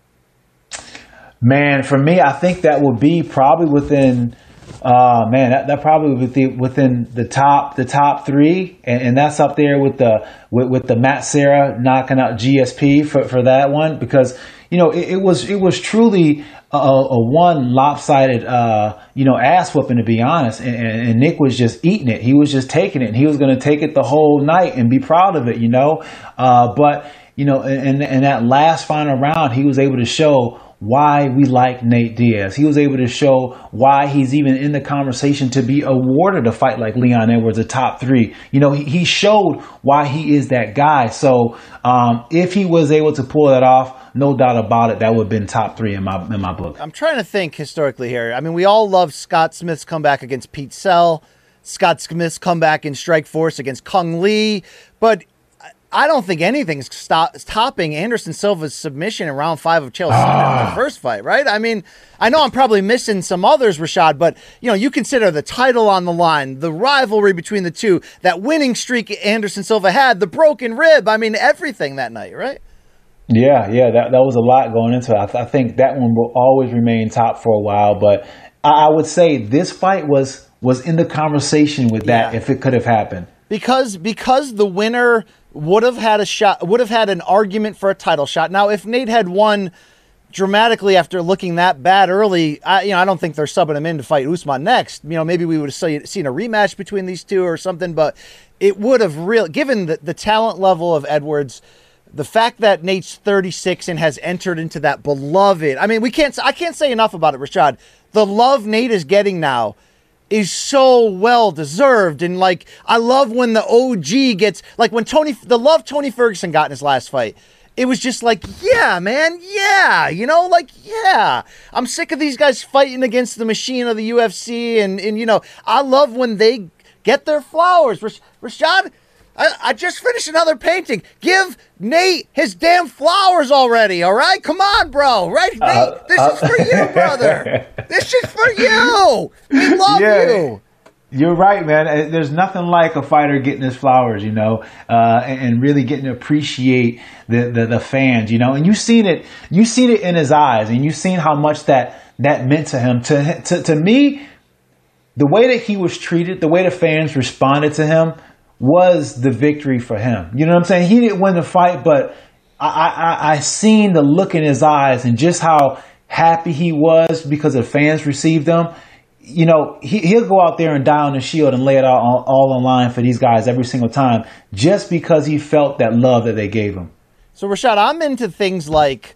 Man, for me, I think that would be probably within. Uh, man, that, that probably would be within the top the top three, and, and that's up there with the with, with the Matt Serra knocking out GSP for, for that one because you know it, it was it was truly a, a one lopsided uh, you know ass whooping to be honest, and, and, and Nick was just eating it. He was just taking it, and he was going to take it the whole night and be proud of it, you know. Uh, but you know, in, in that last final round, he was able to show why we like Nate Diaz. He was able to show why he's even in the conversation to be awarded a fight like Leon Edwards, a top three. You know, he, he showed why he is that guy. So um, if he was able to pull that off, no doubt about it, that would have been top three in my in my book. I'm trying to think historically here. I mean, we all love Scott Smith's comeback against Pete Sell, Scott Smith's comeback in Strike Force against Cung Le, but I don't think anything's stop, topping Anderson Silva's submission in round five of Chael Sonnen in the ah. first fight, right? I mean, I know I'm probably missing some others, Rashad, but you know, you consider the title on the line, the rivalry between the two, that winning streak Anderson Silva had, the broken rib. I mean, everything that night, right? Yeah, yeah, that, that was a lot going into it. I, th- I think that one will always remain top for a while, but I, I would say this fight was was in the conversation with that Yeah. if it could have happened. because because the winner would have had a shot would have had an argument for a title shot. Now, if Nate had won dramatically after looking that bad early, I you know I don't think they're subbing him in to fight Usman next. You know, maybe we would have seen a rematch between these two or something, but it would have really given the, the talent level of Edwards. The fact that Nate's 36 and has entered into that beloved, I mean, we can't, I can't say enough about it, Rashad. The love Nate is getting now is so well deserved. And like, I love when the OG gets like when Tony, the love Tony Ferguson got in his last fight. It was just like, yeah, man, yeah, you know, like, yeah. I'm sick of these guys fighting against the machine of the UFC, and and you know, I love when they get their flowers. Rash- Rashad, I, I just finished another painting. Give Nate his damn flowers already, all right? Come on, bro, right? Nate, this is for you, brother. *laughs* This is for you. We love Yeah. you. You're right, man. Uh, There's nothing like a fighter getting his flowers, you know, uh, and, and really getting to appreciate the, the the fans, you know. And you've seen it, you've seen it in his eyes, and you've seen how much that that meant to him. To to to me, the way that he was treated, the way the fans responded to him, was the victory for him. You know what I'm saying? He didn't win the fight, but I I, I- seen the look in his eyes and just how happy he was because the fans received him you know, he, he'll go out there and die on the shield and lay it all, all on line for these guys every single time just because he felt that love that they gave him. So Rashad, I'm into things like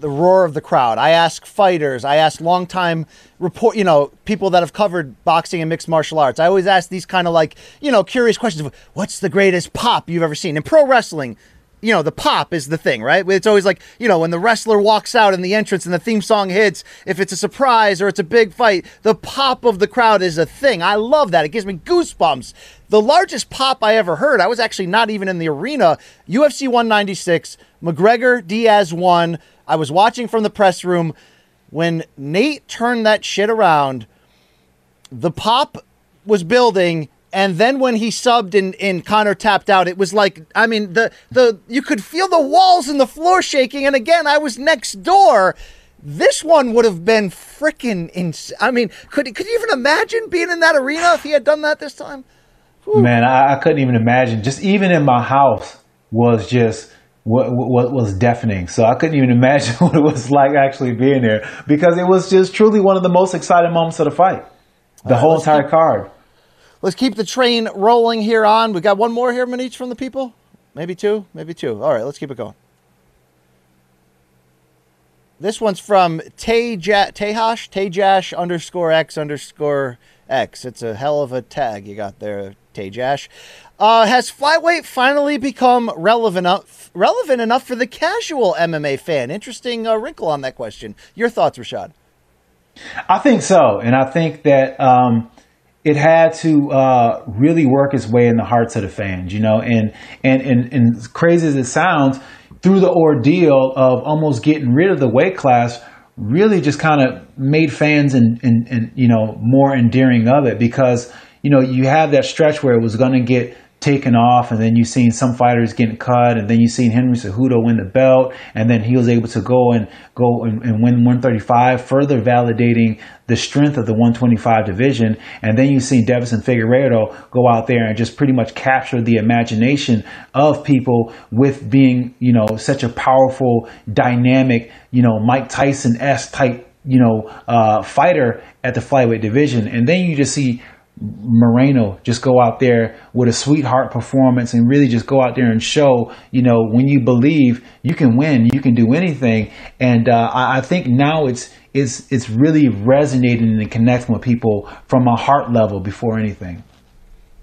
the roar of the crowd. I ask fighters, I ask longtime report, you know, people that have covered boxing and mixed martial arts. I always ask these kind of like, you know, curious questions of what's the greatest pop you've ever seen in pro wrestling. You know, the pop is the thing, right? It's always like, you know, when the wrestler walks out in the entrance and the theme song hits, if it's a surprise or it's a big fight, the pop of the crowd is a thing. I love that. It gives me goosebumps. The largest pop I ever heard, I was actually not even in the arena, UFC 196, McGregor Diaz won. I was watching from the press room when Nate turned that shit around. The pop was building, and then when he subbed and, and Conor tapped out, it was like I mean the the you could feel the walls and the floor shaking. And again, I was next door. This one would have been freaking I mean, could could you even imagine being in that arena if he had done that this time? Man, I, I couldn't even imagine. Just even in my house was just what, what was deafening. So I couldn't even *laughs* imagine what it was like actually being there because it was just truly one of the most exciting moments of the fight. The whole entire keep- card. Let's keep the train rolling here on. We got one more here, Manish, from the people. Maybe two, maybe two. All right, let's keep it going. This one's from Teja- Tehash, Tejash underscore X underscore X. It's a hell of a tag you got there, Tejash. Uh, has flyweight finally become relevant enough, relevant enough for the casual MMA fan? Interesting uh, wrinkle on that question. Your thoughts, Rashad? I think so, and I think that um, it had to uh, really work its way in the hearts of the fans, you know. And and and, and crazy as it sounds, through the ordeal of almost getting rid of the weight class, really just kind of made fans and, and and you know more endearing of it because you know you have that stretch where it was going to get taken off, and then you seen some fighters getting cut, and then you seen Henry Cejudo win the belt, and then he was able to go and go and, and win 135, further validating the strength of the 125 division. And then you seen Deiveson Figueiredo go out there and just pretty much capture the imagination of people with being, you know, such a powerful, dynamic, you know, Mike Tyson s type, you know, uh, fighter at the flyweight division. And then you just see Moreno just go out there with a sweetheart performance and really just go out there and show, you know, when you believe you can win, you can do anything. And uh, I, I think now it's it's it's really resonating and connecting with people from a heart level before anything.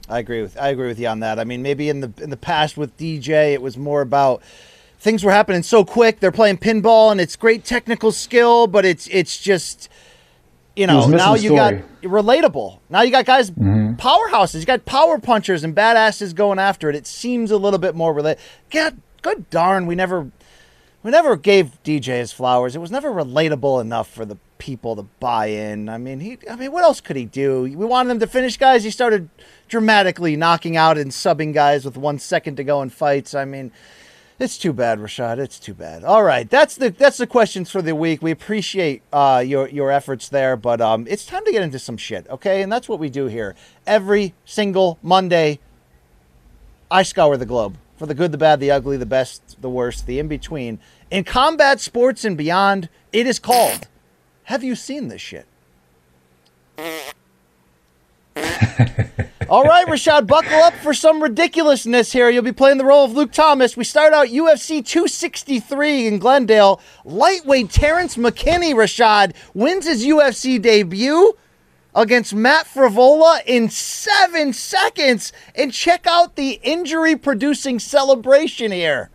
I agree with I agree with you on that. I mean, maybe in the in the past with DJ, it was more about things were happening so quick. They're playing pinball, and it's great technical skill, but it's it's just you know now you got relatable. Now you got guys powerhouses. You got power punchers and badasses going after it. It seems a little bit more relatable. God, good darn, we never we never gave DJ his flowers. It was never relatable enough for the people to buy in. I mean, he. I mean, what else could he do? We wanted him to finish guys. He started dramatically knocking out and subbing guys with one second to go in fights. I mean, it's too bad, Rashad. It's too bad. All right, that's the that's the questions for the week. We appreciate uh, your your efforts there, but um, it's time to get into some shit, okay? And that's what we do here every single Monday. I scour the globe for the good, the bad, the ugly, the best, the worst, the in between. In combat sports and beyond, it is called. Have you seen this shit? *laughs* All right, Rashad, buckle up for some ridiculousness here. You'll be playing the role of Luke Thomas. We start out UFC 263 in Glendale. Lightweight Terrence McKinney, Rashad, wins his UFC debut against Matt Frivola in seven seconds. And check out the injury producing celebration here.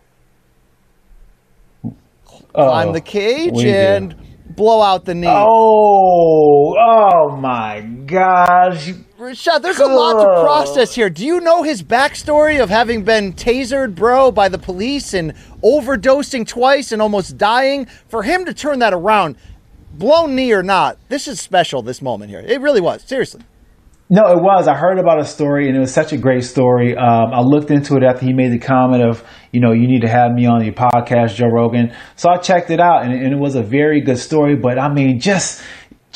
Climb oh, the cage what do you do? and blow out the knee. Oh, oh my gosh. Rashad, there's a lot to process here. Do you know his backstory of having been tasered, bro, by the police and overdosing twice and almost dying? For him to turn that around, blown knee or not, this is special, this moment here. It really was. Seriously. No, it was. I heard about a story, and it was such a great story. Um, I looked into it after he made the comment of, you know, you need to have me on your podcast, Joe Rogan. So I checked it out, and, and it was a very good story. But I mean, just,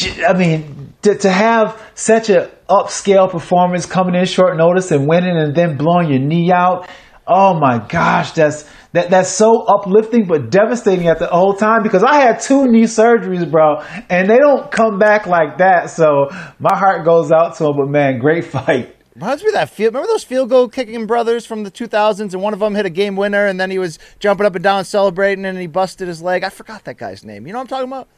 I mean, to, to have such an upscale performance coming in short notice and winning, and then blowing your knee out. Oh my gosh, that's that that's so uplifting but devastating at the whole time because I had two knee surgeries, bro, and they don't come back like that. So my heart goes out to him. But man, great fight. Reminds me of that field. Remember those field goal kicking brothers from the 2000s, and one of them hit a game winner, and then he was jumping up and down celebrating, and he busted his leg. I forgot that guy's name. You know what I'm talking about?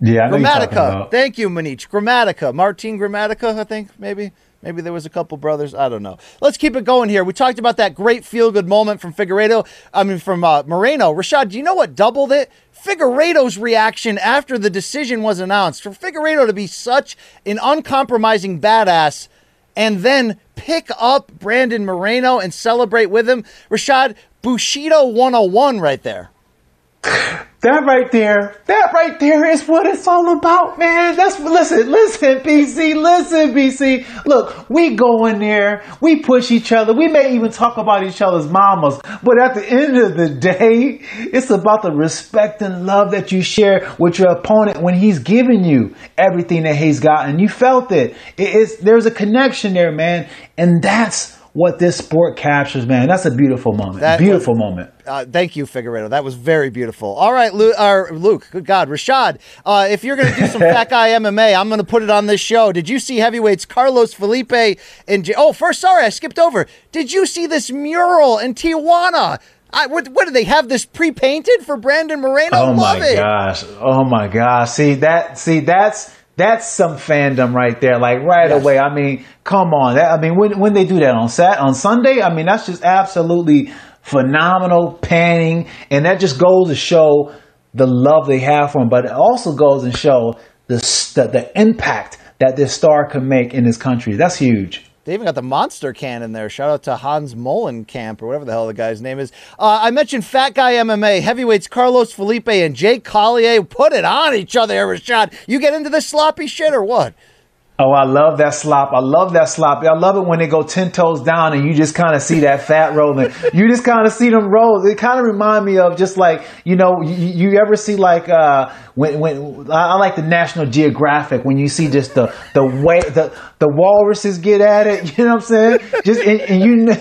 Yeah, I know you're Gramatica. about. Thank you, Manish. Gramatica. Martin Gramatica, I think, maybe. Maybe there was a couple brothers. I don't know. Let's keep it going here. We talked about that great feel good moment from Figueiredo. I mean, from uh, Moreno. Rashad, do you know what doubled it? Figueiredo's reaction after the decision was announced. For Figueiredo to be such an uncompromising badass and then pick up Brandon Moreno and celebrate with him. Rashad, Bushido 101 right there. *laughs* That right there, that right there is what it's all about, man. That's listen, listen, *laughs* BC, listen, BC. Look, we go in there, we push each other, we may even talk about each other's mamas, but at the end of the *laughs* day, it's about the respect and love that you share with your opponent when he's giving you everything that he's got, and you felt it. it is there's a connection there, man, and that's what this sport captures, man. That's a beautiful moment. That beautiful was- moment. Uh, thank you, Figueiredo. That was very beautiful. All right, Luke. Or Luke good God, Rashad. Uh, if you're going to do some *laughs* fat guy MMA, I'm going to put it on this show. Did you see heavyweights Carlos Felipe and J- oh, first, sorry, I skipped over. Did you see this mural in Tijuana? I, what, what do they have this pre-painted for Brandon Moreno? Oh Love my it. gosh! Oh my gosh! See that? See that's that's some fandom right there. Like right Yes. away. I mean, come on. That, I mean, when when they do that on Sat on Sunday, I mean that's just absolutely phenomenal panning, and that just goes to show the love they have for him. But it also goes and show the the, the impact that this star can make in this country. That's huge. They even got the monster can in there. Shout out to Hans Molenkamp or whatever the hell the guy's name is. Uh, I mentioned Fat Guy MMA heavyweights Carlos Felipe and Jake Collier put it on each other. Rashad, you get into this sloppy shit or what? Oh, I love that slop. I love that slop. I love it when they go 10 toes down and you just kind of see that fat rolling. you just kind of see them roll. It kind of remind me of just like, you know, you, you ever see like, uh, when, when, I I like the National Geographic when you see just the, the way, the, the walruses get at it. *laughs* You know what I'm saying? Just, and, and you,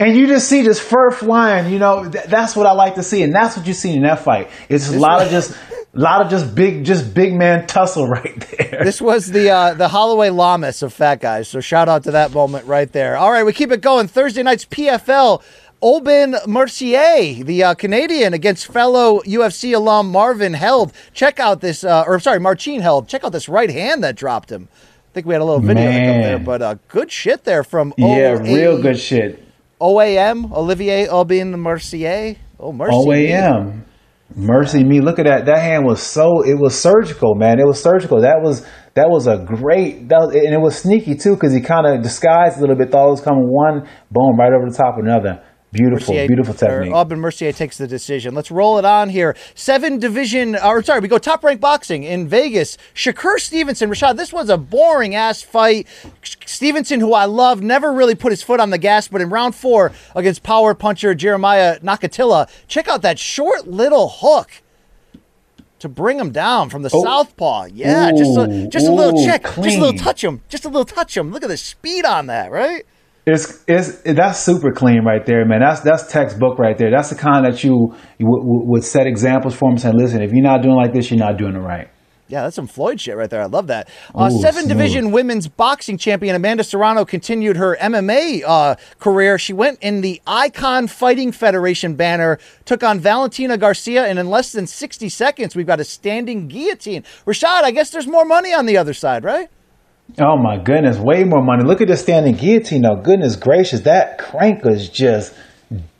and you just see this fur flying, you know, Th- that's what I like to see. And that's what you see in that fight. It's a lot of just, A lot of just big, just big man tussle *laughs* right there. This was the uh, the Holloway Lamas of fat guys. So shout out to that moment right there. All right, we keep it going. Thursday night's PFL. Aubin Mercier, the uh, Canadian, against fellow UFC alum Marvin Held. Check out this, uh, or sorry, Marcin Held. Check out this right hand that dropped him. I think we had a little video there, but uh, good shit there from yeah, OA real good shit. OAM Olivier Aubin Mercier. Oh, Mercier. OAM. Mercy me. Look at that. That hand was so it was surgical, man. It was surgical. That was that was a great that was, and it was sneaky too because he kind of disguised a little bit. Thought it was coming one, boom, right over the top of another. Beautiful, Mercier- beautiful technique. Aubin Mercier takes the decision. Let's roll it on here. Seven division, or sorry, we go top rank boxing in Vegas. Shakur Stevenson, Rashad, this was a boring ass fight. Stevenson, who I love, never really put his foot on the gas, but in round four against power puncher Jeremiah Nakathila, check out that short little hook. To bring him down from the oh. southpaw, yeah, just a Ooh, just a little ooh, check, just a little touch him, just a little touch him. Look at the speed on that, right? It's it's that's super clean right there, man. That's that's textbook right there. That's the kind that you, you would, would would set examples for him, saying, "Listen, if you're not doing like this, you're not doing it right." Yeah, that's some Floyd shit right there. I love that. Uh, Ooh, seven smooth. division women's boxing champion Amanda Serrano continued her MMA uh, career. She went in the Icon Fighting Federation banner, took on Valentina Garcia, and in less than 60 seconds, we've got a standing guillotine. Rashad, I guess there's more money on the other side, right? Oh my goodness, way more money. Look at the standing guillotine though. Goodness gracious, that crank was just,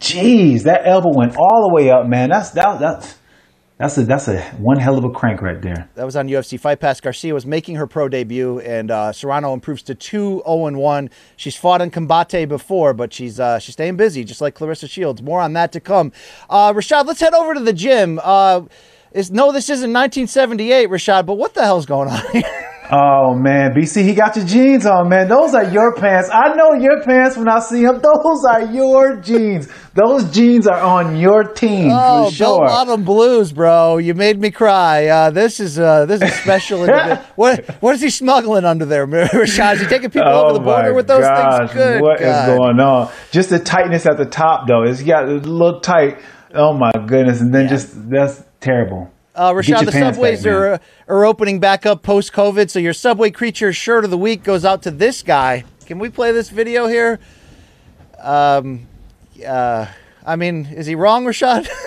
jeez, that elbow went all the way up, man. That's that that's that's a that's a one hell of a crank right there. That was on UFC Fight Pass. Garcia was making her pro debut, and uh, Serrano improves to two zero and one. She's fought in Combate before, but she's uh, she's staying busy, just like Claressa Shields. More on that to come. Uh, Rashad, let's head over to the gym. Uh, is no, this isn't 1978, Rashad, but what the hell's going on here? *laughs* Oh man, BC, he got your jeans on, man. Those are your pants. I know your pants when I see them. *laughs* Those are your jeans. Those jeans are on your team Oh, for Bell. Bottom Blues, bro! You made me cry. Uh, this is uh, this is special. *laughs* what what is he smuggling under there, *laughs* Rashad? Is he taking people over the border Oh with those gosh, things? Good What is God. going on? Just the tightness at the top, though. It's got a little tight. Oh my goodness! And then Yeah. just that's terrible. Uh, Rashad, the subways back, are are opening back up post COVID, so your subway creature shirt of the week goes out to this guy. Can we play this video here? Um, uh, I mean, is he wrong, Rashad? *laughs*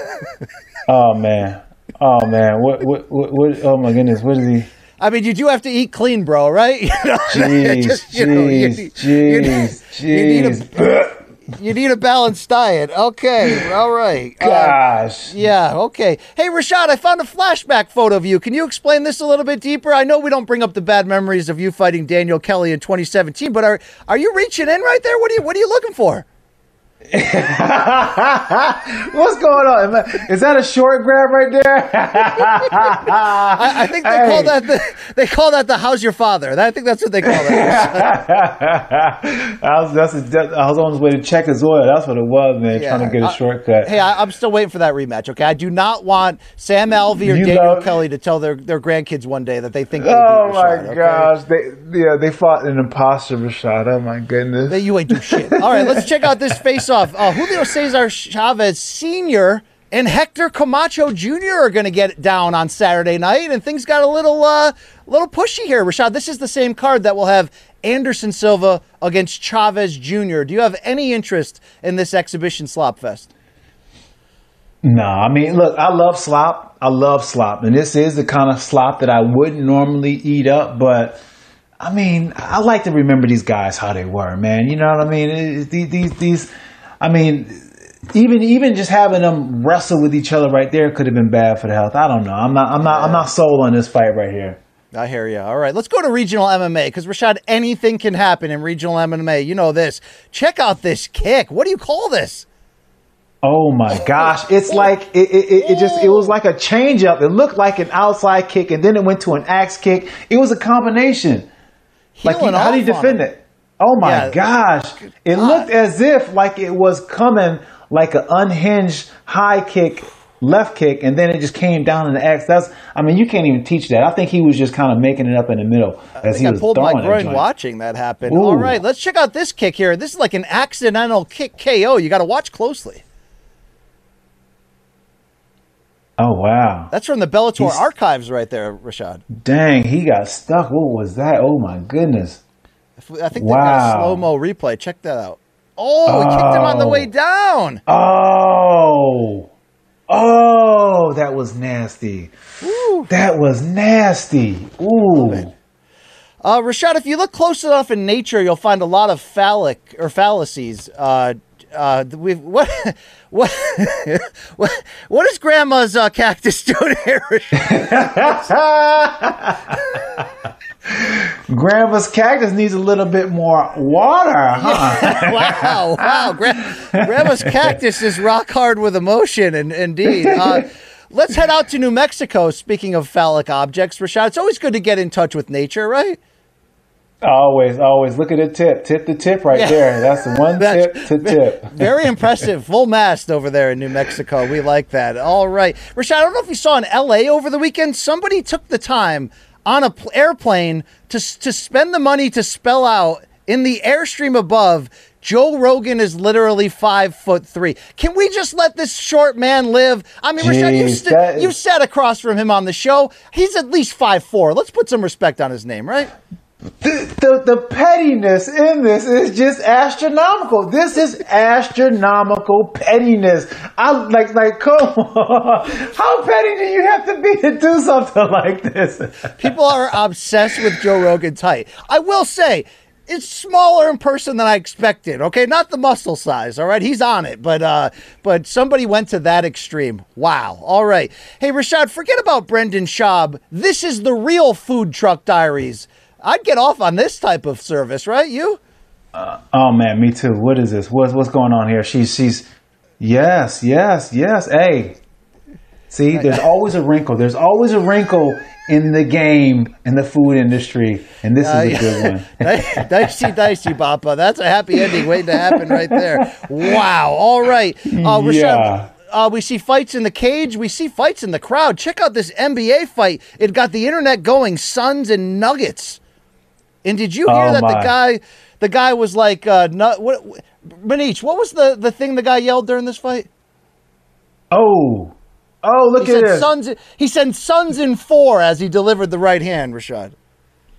Oh man. Oh man. What, what? What? What? Oh my goodness. What is he? I mean, you do have to eat clean, bro, right? *laughs* You know, *laughs* Jeez. just, you know, you Jeez. need- you need- Jeez. you need a- Jeez. You need a balanced diet. Okay, all right. Uh, Gosh. yeah, okay. Hey, Rashad, I found a flashback photo of you. Can you explain this a little bit deeper? I know we don't bring up the bad memories of you fighting Daniel Kelly in 2017, but are are you reaching in right there? What are you What are you looking for? *laughs* What's going on? I- Is that a short grab right there? *laughs* I, I think they call that the they call that the "How's your father?" I think that's what they call that. *laughs* I was that's a, that, I was on his way to check his oil. That's what it was, man. Yeah. Trying to get a shortcut. hey, I, I'm still waiting for that rematch. Okay, I do not want Sam Alvey or You Daniel love- Kelly to tell their, their grandkids one day that they think they Oh my Rashad, okay? gosh! They yeah they fought an imposter Rashad. Oh my goodness! That you ain't do shit. All right, let's check out this face-off. Uh, Julio Cesar Chavez Sr. and Hector Camacho Jr. are going to get it down on Saturday night, and things got a little, uh, little pushy here. Rashad, this is the same card that will have Anderson Silva against Chavez Jr. Do you have any interest in this exhibition slop fest? No, I mean, look, I love slop. I love slop, and this is the kind of slop that I wouldn't normally eat up. But I mean, I like to remember these guys how they were, man. You know what I mean? It- it- these, these I mean, even even just having them wrestle with each other right there could have been bad for the health. I don't know. I'm not. I'm not. I'm not sold on this fight right here. I hear you. All right, let's go to regional MMA because Rashad, anything can happen in regional MMA. You know this. Check out this kick. What do you call this? Oh my gosh! It's like it, it, it, it just it was like a change up. It looked like an outside kick, and then it went to an axe kick. It was a combination. Like Healing how do you defend it? Oh my Yeah. gosh! It God. looked as if like it was coming like an unhinged high kick, left kick, and then it just came down in the X. That's I mean you can't even teach that. I think he was just kind of making it up in the middle I as think he I was pulled throwing my groin watching that happen. Ooh. All right, let's check out this kick here. This is like an accidental kick KO. You got to watch closely. Oh wow! That's from the Bellator He's- archives right there, Rashad. Dang, he got stuck. What was that? Oh my goodness! I think they've got a slow mo replay. Check that out. Oh, he kicked him on the Oh. way down. Oh, oh, that was nasty. That was nasty. Ooh. Uh, Rashad, if you look close enough in nature, you'll find a lot of phallic or fallacies. Uh, uh, we've what *laughs* what what what is Grandma's uh, cactus doing here? *laughs* Grandma's cactus needs a little bit more water, *laughs* huh? wow, wow, Gra- Grandma's cactus is rock hard with emotion, and indeed. Uh, let's head out to New Mexico. Speaking of phallic objects, Rashad, it's always good to get in touch with nature, right? Always, always look at the tip. Tip the tip right Yeah. there. That's the one *laughs* tip to tip. Very impressive. Full mast over there in New Mexico. We like that. All right. Rashad, I don't know if you saw in LA over the weekend, somebody took the time on a pl- airplane to, to spend the money to spell out in the airstream above. Joe Rogan is literally five foot three. Can we just let this short man live? I mean, Rashad, you, st- you sat across from him on the show. He's at least five four. Let's put some respect on his name, right? The, the, the pettiness in this is just astronomical. This is astronomical pettiness. I like like *laughs* come on. How petty do you have to be to do something like this? People are obsessed with Joe Rogan's height. I will say, it's smaller in person than I expected. Okay, not the muscle size. All right, he's on it, but uh, but somebody went to that extreme. Wow. All right. Hey, Rashad, forget about Brendan Schaub. This is the real Food Truck Diaries. I'd get off on this type of service, right? You? Oh man, me too. What is this? What's what's going on here? She's she's yes, yes, yes. Hey. See, there's always a wrinkle. There's always a wrinkle in the game in the food industry, and this is a good one. *laughs* Di- dicey, dicey, Papa. That's a happy ending waiting to happen right there. Wow. All right. Uh, Rashad, Yeah. uh, we see fights in the cage. We see fights in the crowd. Check out this NBA fight. It got the internet going. Suns and Nuggets. And did you hear Oh, that the guy, the guy was like, uh, nut, what, Manish, what was the, the thing the guy yelled during this fight? Oh, oh, look He at said this. Suns. He said Suns in four as he delivered the right hand. Rashad.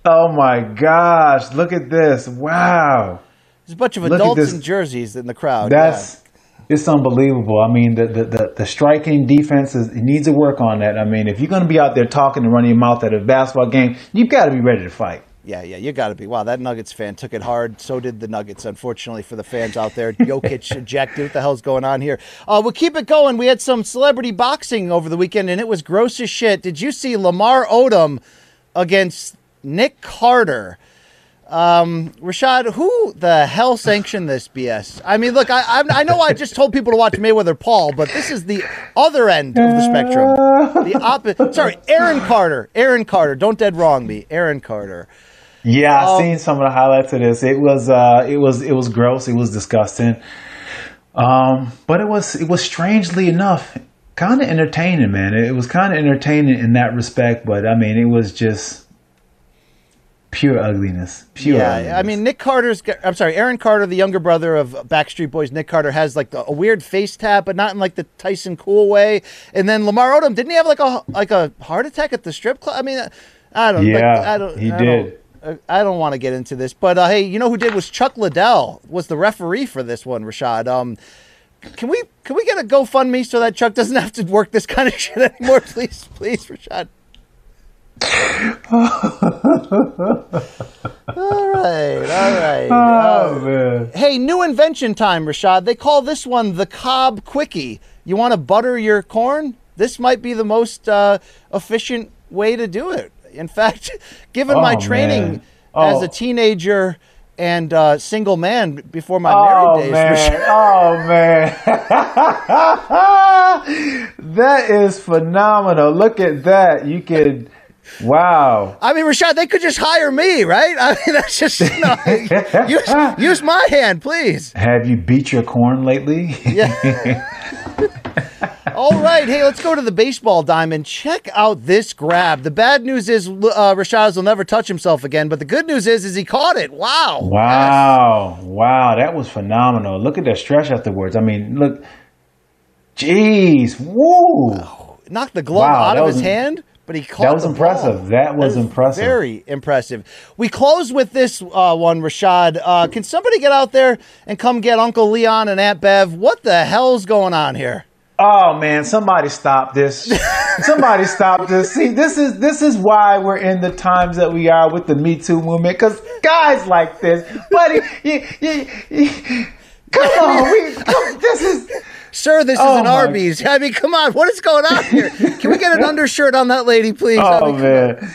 Oh my gosh, look at this. Wow. There's a bunch of Look adults in jerseys in the crowd. That's it's unbelievable. I mean, the, the, the, the striking defense is, it needs to work on that. I mean, if you're going to be out there talking and running your mouth at a basketball game, you've got to be ready to fight. Yeah, yeah, you got to be. Wow, that Nuggets fan took it hard. So did the Nuggets, unfortunately, for the fans out there. Jokic *laughs* ejected. What the hell's going on here? Uh, we'll keep it going. We had some celebrity boxing over the weekend, and it was gross as shit. Did you see Lamar Odom against Nick Carter? Um, Rashad, who the hell sanctioned this BS? I mean, look, I, I I know I just told people to watch Mayweather Paul, but this is the other end of the spectrum. The opposite. Sorry, Aaron Carter. Aaron Carter. Don't dead wrong me. Aaron Carter. Yeah, Um, I've seen some of the highlights of this. It was uh, it was it was gross. It was disgusting. Um, but it was it was strangely enough kind of entertaining, man. It was kind of entertaining in that respect. But I mean, it was just pure ugliness. Pure. Yeah, ugliness. I mean Nick Carter's. I'm sorry, Aaron Carter, the younger brother of Backstreet Boys. Nick Carter has like a weird face tap, but not in like the Tyson Cool way. And then Lamar Odom didn't he have like a like a heart attack at the strip club? I mean, I don't. like, Yeah, I don't. he I did. Don't, I don't want to get into this, but uh, hey, you know who did was Chuck Liddell was the referee for this one. Rashad, um, can we can we get a GoFundMe so that Chuck doesn't have to work this kind of *laughs* shit anymore, please, please, Rashad. all right, all right. Oh Uh, man. hey, new invention time, Rashad. They call this one the Cobb Quickie. You want to butter your corn? This might be the most uh, efficient way to do it. In fact, *laughs* given my Oh, training man. as Oh. a teenager and uh, single man before my Oh married days, man! Rashad, *laughs* Oh man! *laughs* that is phenomenal. Look at that. You could. Wow. I mean, Rashad, they could just hire me, right? I mean, that's just you know, use, use my hand, please. Have you beat your corn lately? Yeah. All right, hey, let's go to the baseball diamond. Check out this grab. The bad news is uh, Rashad will never touch himself again, but the good news is, is he caught it. Wow. Wow. Wow. That was phenomenal. Look at that stretch afterwards. I mean, look. Jeez. Woo. knocked the glove Wow, out of was- his hand, but he caught it. that was impressive. That was is impressive. Very impressive. We close with this uh, one, Rashad. Uh, can somebody get out there and come get Uncle Leon and Aunt Bev? What the hell's going on here? Oh man, somebody stop this. *laughs* somebody stop this. See, this is this is why we're in the times that we are with the Me Too movement. Cause guys like this, buddy, you, you, you, come on, we, come, this is Sir, this Oh, is an Arby's. I mean, come on. What is going on here? Can we get an *laughs* undershirt on that lady, please? I Oh mean, man,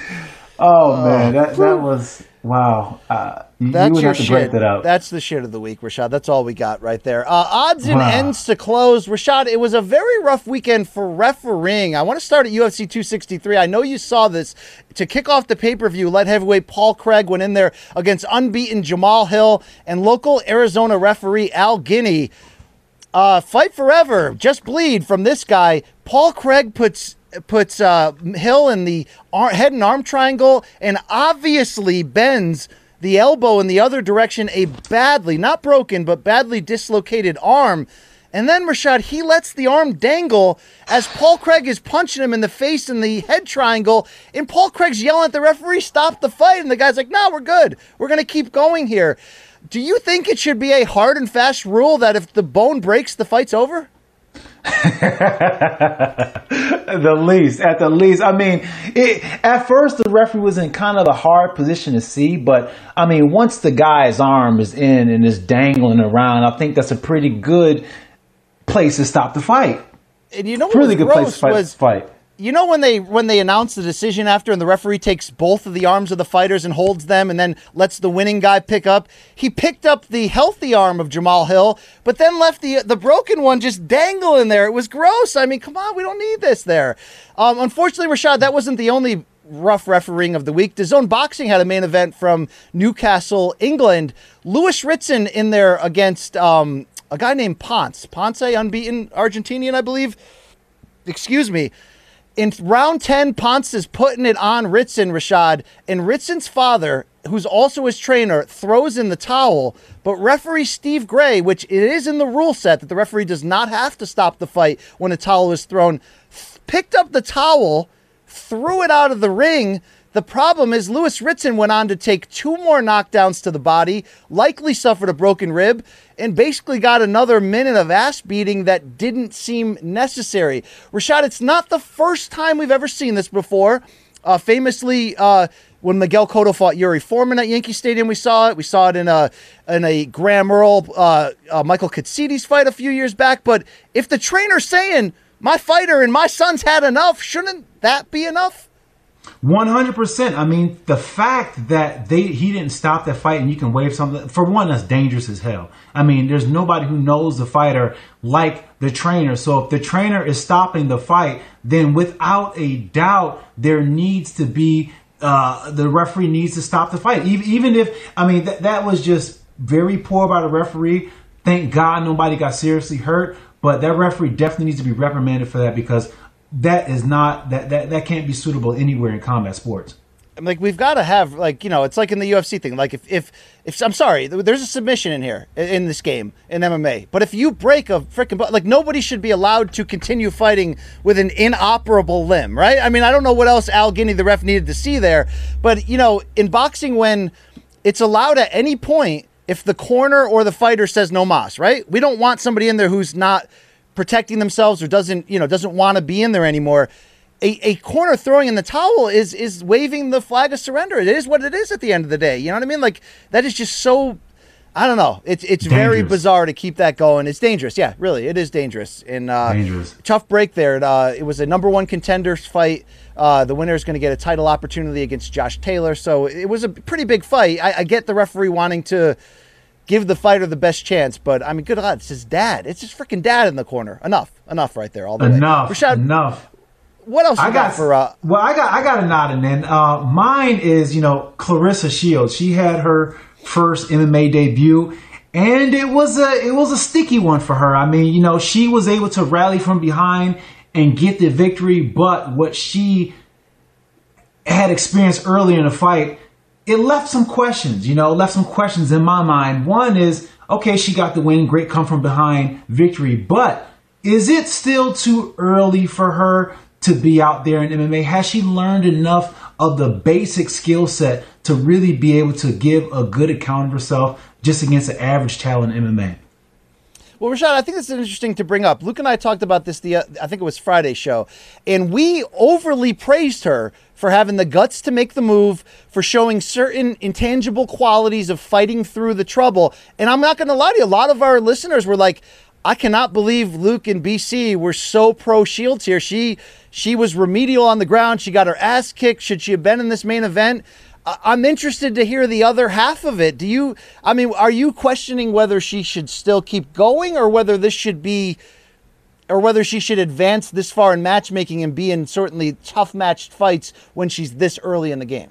oh man, that that was wow. Uh, you, you That's would your have to shit. break that. That's the shit of the week, Rashad. That's all we got right there. Uh, odds and Wow. ends to close. Rashad, it was a very rough weekend for refereeing. I want to start at UFC 263. I know you saw this. To kick off the pay per view, light heavyweight Paul Craig went in there against unbeaten Jamal Hill and local Arizona referee Al Guinee. Uh, fight forever, just bleed from this guy. Paul Craig puts puts uh, Hill in the ar- head and arm triangle, and obviously bends the elbow in the other direction. A badly, not broken, but badly dislocated arm. And then Rashad, he lets the arm dangle as Paul Craig is punching him in the face in the head triangle. And Paul Craig's yelling at the referee, stop the fight. And the guy's like, no, we're good. We're going to keep going here. Do you think it should be a hard and fast rule that if the bone breaks, the fight's over? *laughs* The least, at the least. I mean, it, at first the referee was in kind of a hard position to see, but I mean, once the guy's arm is in and is dangling around, I think that's a pretty good place to stop the fight. And you know what Really was good place to fight. was fight. You know when they when they announced the decision after and the referee takes both of the arms of the fighters and holds them and then lets the winning guy pick up he picked up the healthy arm of Jamal Hill but then left the the broken one just dangling there it was gross I mean come on we don't need this there um, unfortunately Rashad that wasn't the only rough refereeing of the week. DAZN Boxing had a main event from Newcastle, England. Lewis Ritson in there against um, a guy named Ponce. Ponce, unbeaten Argentinian, I believe. Excuse me. In round 10, Ponce is putting it on Ritson, Rashad, and Ritson's father, who's also his trainer, throws in the towel. But referee Steve Gray, which it is in the rule set that the referee does not have to stop the fight when a towel is thrown, th- picked up the towel, threw it out of the ring. The problem is Lewis Ritson went on to take two more knockdowns to the body, likely suffered a broken rib, and basically got another minute of ass beating that didn't seem necessary. Rashad, it's not the first time we've ever seen this before. Uh, famously, uh, when Miguel Cotto fought Yuri Foreman at Yankee Stadium, we saw it. We saw it in a in a Graham Earl uh, uh, Michael Katsidis fight a few years back. But if the trainer's saying my fighter and my son's had enough, shouldn't that be enough? One hundred percent. I mean, the fact that they he didn't stop that fight and you can wave something for one, that's dangerous as hell. I mean, there's nobody who knows the fighter like the trainer. So if the trainer is stopping the fight, then without a doubt, there needs to be uh, the referee needs to stop the fight. Even, even if I mean that that was just very poor by the referee. Thank God nobody got seriously hurt, but that referee definitely needs to be reprimanded for that because that is not that that that can't be suitable anywhere in combat sports. I'm like we've got to have like you know it's like in the UFC thing. Like if if if I'm sorry there's a submission in here in- this game in MMA but if you break a freaking like nobody should be allowed to continue fighting with an inoperable limb right? I mean I don't know what else Al Guinee the ref needed to see there. But you know in boxing when it's allowed at any point if the corner or the fighter says no mas right? We don't want somebody in there who's not protecting themselves or doesn't you know doesn't want to be in there anymore a, a corner throwing in the towel is is waving the flag of surrender. It is what it is at the end of the day you know what i mean? Like that is just so i don't know it's it's very bizarre to keep that going. It's dangerous yeah really it is dangerous. And uh Dangerous. tough break there. Uh, it was a number one contenders fight. Uh, the winner is going to get a title opportunity against josh taylor. So it was a pretty big fight. I, I get the referee wanting to give the fighter the best chance. But I mean, good God, it's his dad. It's his freaking dad in the corner. Enough, enough, right there. All the Enough, way. Rashad, enough. what else you I got, got for? Uh, well, I got I got a nod and then uh, mine is you know Claressa Shields. She had her first MMA debut, and it was a it was a sticky one for her. I mean, you know, she was able to rally from behind and get the victory, but what she had experienced earlier in the fight, it left some questions, you know, left some questions in my mind. One is, okay, she got the win, great come from behind victory, but is it still too early for her to be out there in MMA? Has she learned enough of the basic skill set to really be able to give a good account of herself just against an average talent in MMA? Well, Rashad, I think this is interesting to bring up. Luke and I talked about this the uh, I think it was Friday show, and we overly praised her for having the guts to make the move, for showing certain intangible qualities of fighting through the trouble. And I'm not going to lie to you, a lot of our listeners were like, I cannot believe Luke and BC were so pro Shields here. She she was remedial on the ground. She got her ass kicked. Should she have been in this main event? I'm interested to hear the other half of it. Do you, I mean, are you questioning whether she should still keep going or whether this should be, or whether she should advance this far in matchmaking and be in certainly tough matched fights when she's this early in the game?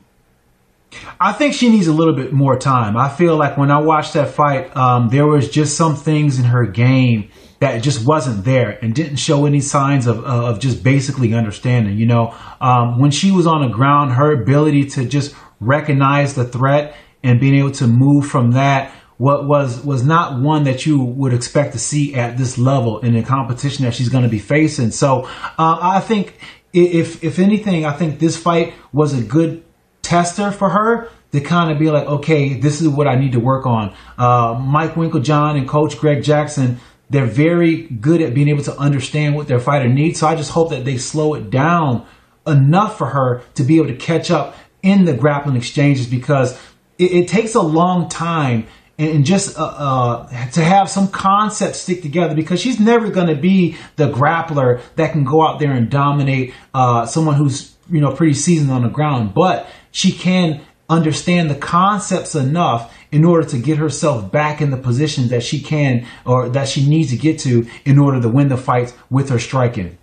I think she needs a little bit more time. I feel like when I watched that fight, um, there was just some things in her game that just wasn't there and didn't show any signs of, of just basically understanding. You know, um, when she was on the ground, her ability to just recognize the threat and being able to move from that what was was not one that you would expect to see at this level in the competition that she's going to be facing. So uh, I think if if anything, I think this fight was a good tester for her to kind of be like, okay, this is what I need to work on. Uh, Mike Winkeljohn and Coach Greg Jackson, they're very good at being able to understand what their fighter needs. So I just hope that they slow it down enough for her to be able to catch up in the grappling exchanges because it, it takes a long time and just uh, uh, to have some concepts stick together because she's never going to be the grappler that can go out there and dominate uh, someone who's you know pretty seasoned on the ground. But she can understand the concepts enough in order to get herself back in the position that she can or that she needs to get to in order to win the fights with her striking.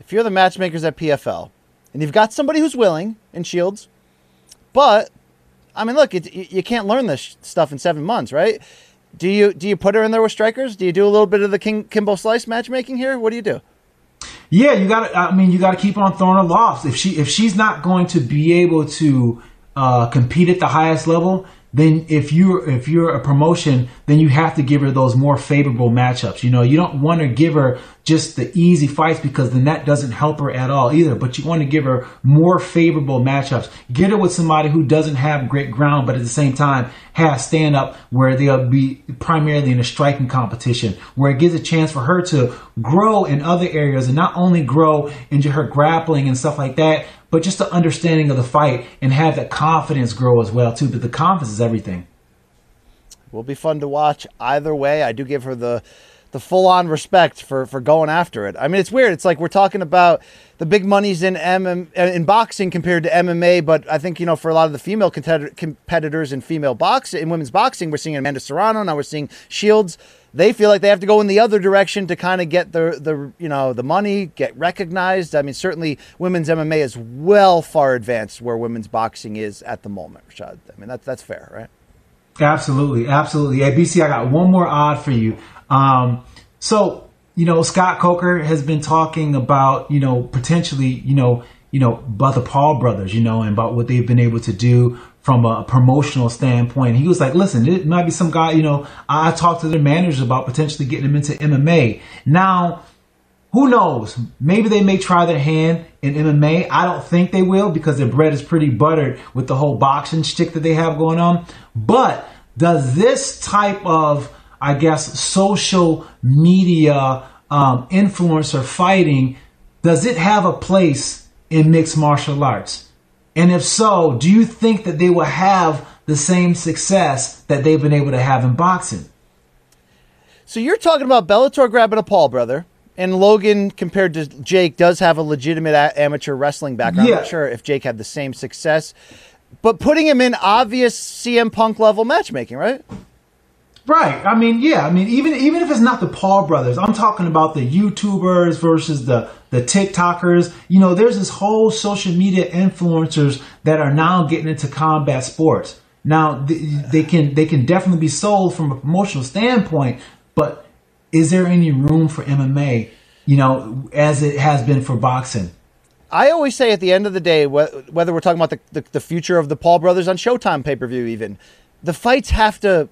If you're the matchmakers at pfl and you've got somebody who's willing in Shields, but I mean, look, it, you can't learn this stuff in seven months, right? Do you do you put her in there with strikers? Do you do a little bit of the King, Kimbo Slice matchmaking here? What do you do? Yeah, you got to. I mean, you got to keep on throwing her lofts. If she if she's not going to be able to uh, compete at the highest level, then if you're if you're a promotion, then you have to give her those more favorable matchups. You know, you don't want to give her just the easy fights because then that doesn't help her at all either. But you want to give her more favorable matchups. Get her with somebody who doesn't have great ground, but at the same time has stand up where they'll be primarily in a striking competition, where it gives a chance for her to grow in other areas and not only grow into her grappling and stuff like that, but just the understanding of the fight and have that confidence grow as well too. But the confidence is everything. Will be fun to watch either way. I do give her the the full on respect for for going after it. I mean, it's weird. It's like we're talking about the big monies in MM in boxing compared to MMA, but I think you know for a lot of the female competitors in female boxing in women's boxing, we're seeing Amanda Serrano now. We're seeing Shields they feel like they have to go in the other direction to kind of get the the you know the money, get recognized. I mean, certainly women's MMA is well far advanced where women's boxing is at the moment. Rashad, I mean that's that's fair, right? Absolutely, absolutely. Hey, BC, I got one more odd for you. Um, so you know, Scott Coker has been talking about you know potentially you know you know about the Paul brothers, you know, and about what they've been able to do from a promotional standpoint. He was like, listen, it might be some guy, you know, I talked to their managers about potentially getting him into MMA. Now, who knows? Maybe they may try their hand in MMA. I don't think they will because their bread is pretty buttered with the whole boxing stick that they have going on. But does this type of, I guess, social media um, influencer fighting, does it have a place in mixed martial arts? And if so, do you think that they will have the same success that they've been able to have in boxing? So you're talking about Bellator grabbing a Paul brother, and Logan compared to Jake does have a legitimate a- amateur wrestling background. Yeah. I'm not sure if Jake had the same success, but putting him in obvious CM Punk level matchmaking, right? Right. I mean, yeah. I mean, even even if it's not the Paul brothers, I'm talking about the YouTubers versus the the TikTokers. You know, there's this whole social media influencers that are now getting into combat sports. Now they, they can they can definitely be sold from a promotional standpoint, but is there any room for MMA? You know, as it has been for boxing. I always say at the end of the day, whether we're talking about the, the, the future of the Paul brothers on Showtime pay per view, even the fights have to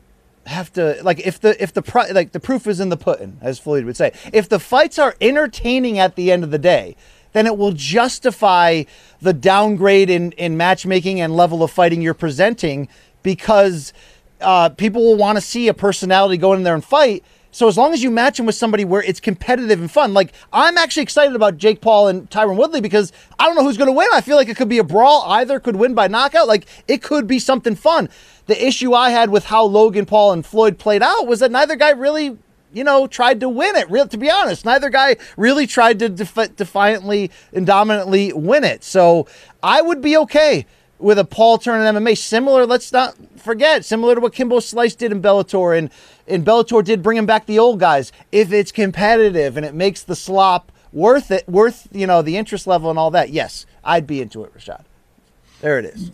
have to like if the if the like the proof is in the pudding, as Floyd would say. If the fights are entertaining at the end of the day, then it will justify the downgrade in, in matchmaking and level of fighting you're presenting because uh, people will want to see a personality go in there and fight. So as long as you match him with somebody where it's competitive and fun, like I'm actually excited about Jake Paul and Tyron Woodley because I don't know who's going to win. I feel like it could be a brawl. Either could win by knockout. Like it could be something fun. The issue I had with how Logan Paul and Floyd played out was that neither guy really you know, tried to win it. Real, to be honest, neither guy really tried to defi- defiantly and dominantly win it. So I would be okay with a Paul turn in MMA. Similar, let's not forget, similar to what Kimbo Slice did in Bellator, and and Bellator did bring him back the old guys. If it's competitive and it makes the slop worth it, worth you know the interest level and all that, yes, I'd be into it, Rashad. There it is.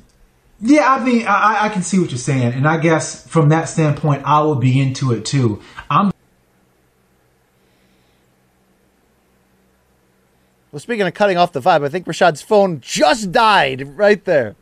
Yeah, I mean, I, I can see what you're saying, and I guess from that standpoint, I would be into it too. I'm Well, speaking of cutting off the vibe, I think Rashad's phone just died right there.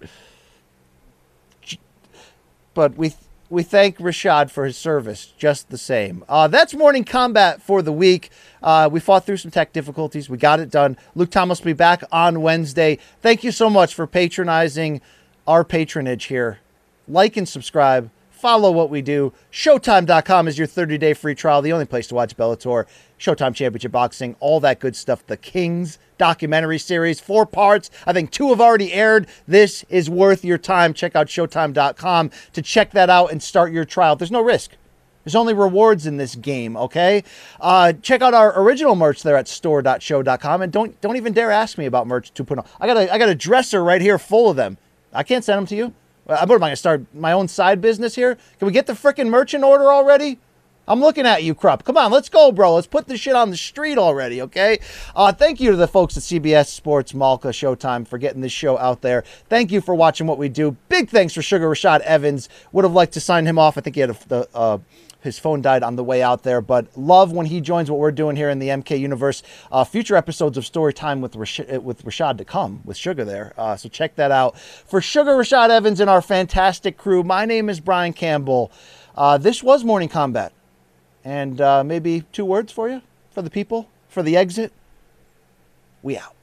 But we we thank Rashad for his service just the same. Uh, that's Morning Kombat for the week. Uh, we fought through some tech difficulties. We got it done. Luke Thomas will be back on Wednesday. Thank you so much for patronizing our patronage here. Like and subscribe. Follow what we do. Showtime.com is your 30 day free trial, the only place to watch Bellator, Showtime Championship Boxing, all that good stuff. The Kings documentary series, four parts. I think two have already aired. This is worth your time. Check out Showtime.com to check that out and start your trial. There's no risk. There's only rewards in this game, okay? Uh, check out our original merch there at store.sho.com and don't don't even dare ask me about merch 2.0. I got a I got a dresser right here full of them. I can't send them to you. What am I going to start my own side business here? Can we get the freaking merchant order already? I'm looking at you, Krupp. Come on, let's go, bro. Let's put this shit on the street already, okay? Uh, thank you to the folks at CBS Sports, Malka, Showtime for getting this show out there. Thank you for watching what we do. Big thanks for Sugar Rashad Evans. Would have liked to sign him off. I think he had a, the, uh, his phone died on the way out there, but love when he joins what we're doing here in the MK universe. Uh, future episodes of Story Time with Rash- with Rashad to come with Sugar there. Uh, so check that out. For Sugar Rashad Evans and our fantastic crew, my name is Brian Campbell. Uh, this was Morning Kombat. And uh, maybe two words for you, for the people, for the exit. We out.